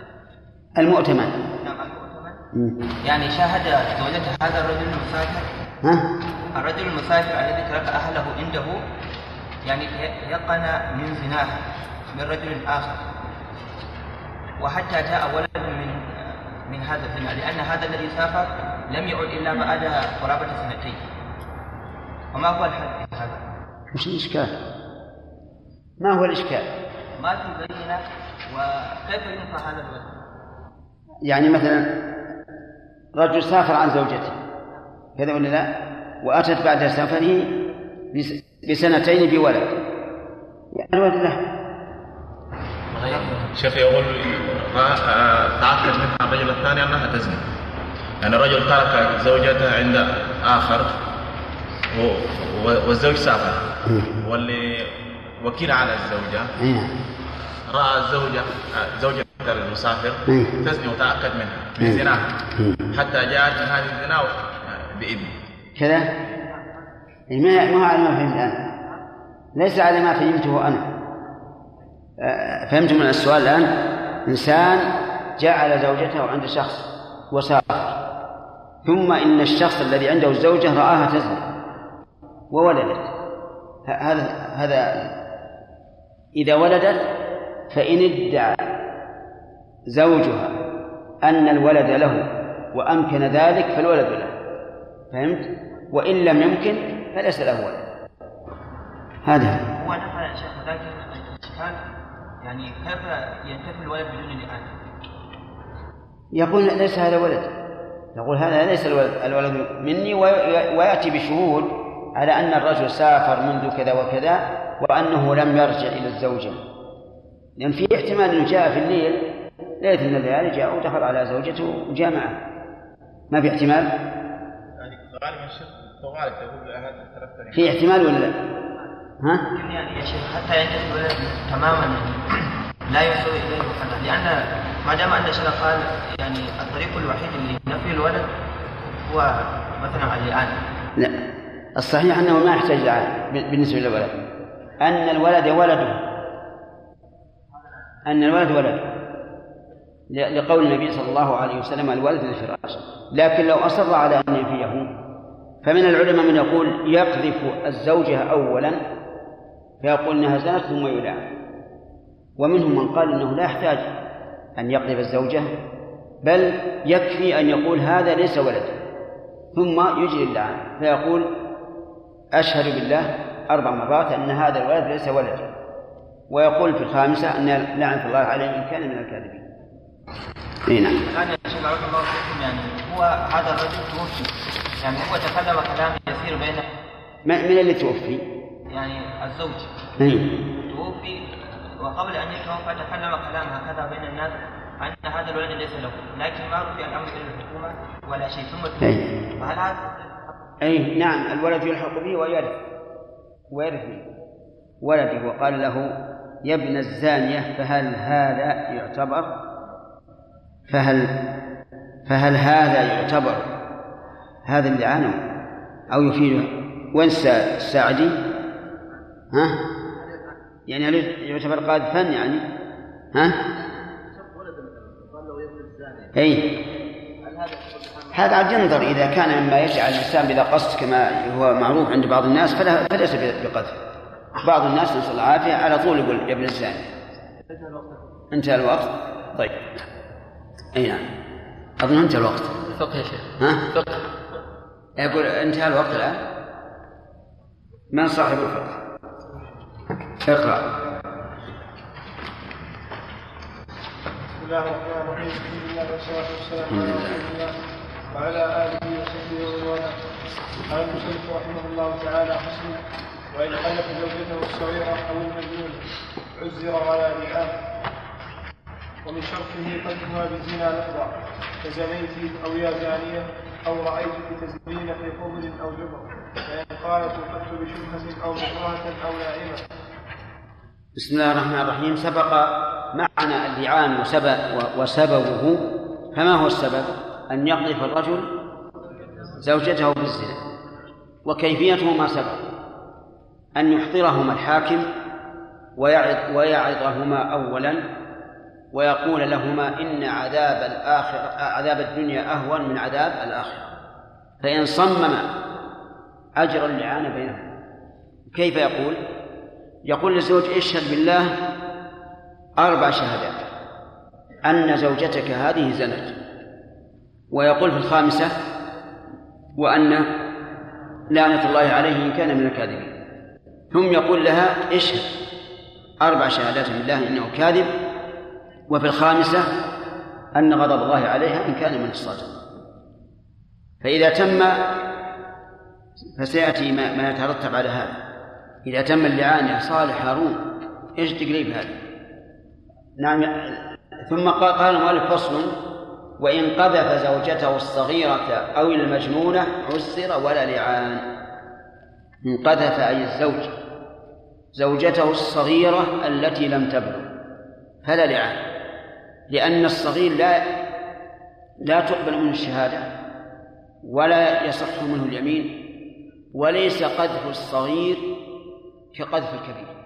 المؤتمن. نعم المؤتمن. يعني شاهد زوجة هذا الرجل المسافر ها؟ الرجل المسافر الذي ترك أهله عنده يعني يقن من زناه من رجل آخر وحتى جاء ولد من من هذا الزنا لأن هذا الذي سافر لم يعد إلا بعد قرابة سنتين وما هو الحل في هذا؟ وش الإشكال؟ ما هو الإشكال؟ ما في بينة وكيف ينفع هذا الولد؟ يعني مثلا رجل سافر عن زوجته كذا ولا لا؟ وأتت بعد سفره بسنتين بولد. يعني الولد له. شيخ يقول تأكد منها الرجل الثاني أنها تزني. يعني الرجل ترك زوجته عند آخر والزوج سافر. واللي وكيل على الزوجة. رأى الزوجة زوجة المسافر تزني وتأكد منها. بزنا حتى جاءت من هذه الزنا بإذن كذا؟ ما ما على ما فهمت أنا. ليس على ما فهمته أنا. فهمت من السؤال الآن؟ إنسان جعل زوجته عند شخص وسافر. ثم إن الشخص الذي عنده الزوجة رآها تزني وولدت. هذا هذا إذا ولدت فإن ادعى زوجها أن الولد له وأمكن ذلك فالولد له. فهمت؟ وإن لم يمكن فليس له ولد هذا هو نفع يا شيخ ولكن الإشكال يعني كيف ينتفي الولد بدون لآن؟ يقول ليس هذا ولد يقول هذا ليس الولد, الولد مني ويأتي بشهود على أن الرجل سافر منذ كذا وكذا وأنه لم يرجع إلى الزوجة لأن في احتمال أنه جاء في الليل ليلة من الليالي جاء ودخل على زوجته وجاء معه ما في احتمال؟ غالبا الشيخ تقول في احتمال ولا؟ لا؟ ها؟ يعني يا شيخ حتى ينتهي الولد تماما لا يسوي إليه محل لأن ما دام أن الشيخ قال يعني الطريق الوحيد لنفي الولد هو مثلا الان لا. الصحيح أنه ما يحتاج بالنسبة للولد. أن الولد ولده. أن الولد ولد لقول النبي صلى الله عليه وسلم الولد للفراش لكن لو أصر على أن ينفيه. فمن العلماء من يقول يقذف الزوجة أولا فيقول إنها زنت ثم يلام ومنهم من قال إنه لا يحتاج أن يقذف الزوجة بل يكفي أن يقول هذا ليس ولد ثم يجري اللعان فيقول أشهد بالله أربع مرات أن هذا الولد ليس ولدي ويقول في الخامسة أن لعنة الله عليه إن كان من الكاذبين. إي نعم. الآن يا شيخ بارك الله فيكم يعني هو هذا الرجل توفي. يعني هو تكلم كلام يسير بين من اللي توفي؟ يعني الزوج. إي. توفي وقبل أن يتوفى تكلم كلام هكذا بين الناس أن هذا الولد ليس له. لكن ما رفع الأمر إلى الحكومة ولا شيء. ثم توفي. أي. فهل هذا أي نعم. الولد يلحق به ويرث. ويرث ولده. وقال له يا ابن الزانية فهل هذا يعتبر فهل فهل هذا يعتبر هذا اللعان أو يفيد وين الساعدي؟ ها؟ يعني هل يعتبر قاذفا يعني؟ ها؟ أي هذا عاد ينظر إذا كان مما يجعل الإنسان بلا قصد كما هو معروف عند بعض الناس فلا فليس بقذف بعض الناس نسأل العافية على طول يقول يا ابن الزاني انتهى الوقت طيب اي نعم. أظن أنتهى الوقت. فقه يا شيخ. ها؟ فقه. يقول انتهى الوقت الآن؟ من صاحب الفقه؟ اقرأ. بسم الله الرحمن الرحيم الحمد لله. والصلاه والسلام على رسول الله وعلى آله وصحبه ومن والاه قال المصنف رحمه الله تعالى حسن وإن خلف زوجته الصغيرة أو المجنون عزر على لئام ومن شرطه قذفها بالزنا لفظا كزنيت أو يا زانية أو رايتك تزنين في فضل أو جبر. فإن قالت وقفت بشبهة أو مكرهه أو نائمه بسم الله الرحمن الرحيم. سبق معنا اللعان وسبب وسببه. فما هو السبب؟ أن يقذف الرجل زوجته بالزنا. وكيفيته ما سبق؟ أن يحضرهما الحاكم ويعظ ويعظهما أولا. ويقول لهما إن عذاب الآخرة عذاب الدنيا أهون من عذاب الآخرة. فإن صمم أجر اللعان بينهما. كيف يقول؟ يقول للزوج اشهد بالله أربع شهادات. أن زوجتك هذه زنت. ويقول في الخامسة وأن لعنة الله عليه إن كان من الكاذبين. ثم يقول لها اشهد أربع شهادات بالله إنه كاذب. وفي الخامسة أن غضب الله عليها إن كان من الصادقين فإذا تم فسيأتي ما, ما يترتب على هذا. إذا تم اللعان يا صالح هارون إيش تقريب هذا؟ نعم ثم قال المؤلف فصل وإن قذف زوجته الصغيرة أو المجنونة عسر ولا لعان. إن قذف أي الزوج زوجته الصغيرة التي لم تبلغ فلا لعان. لأن الصغير لا لا تقبل منه الشهادة ولا يصح منه اليمين وليس قذف الصغير كقذف الكبير.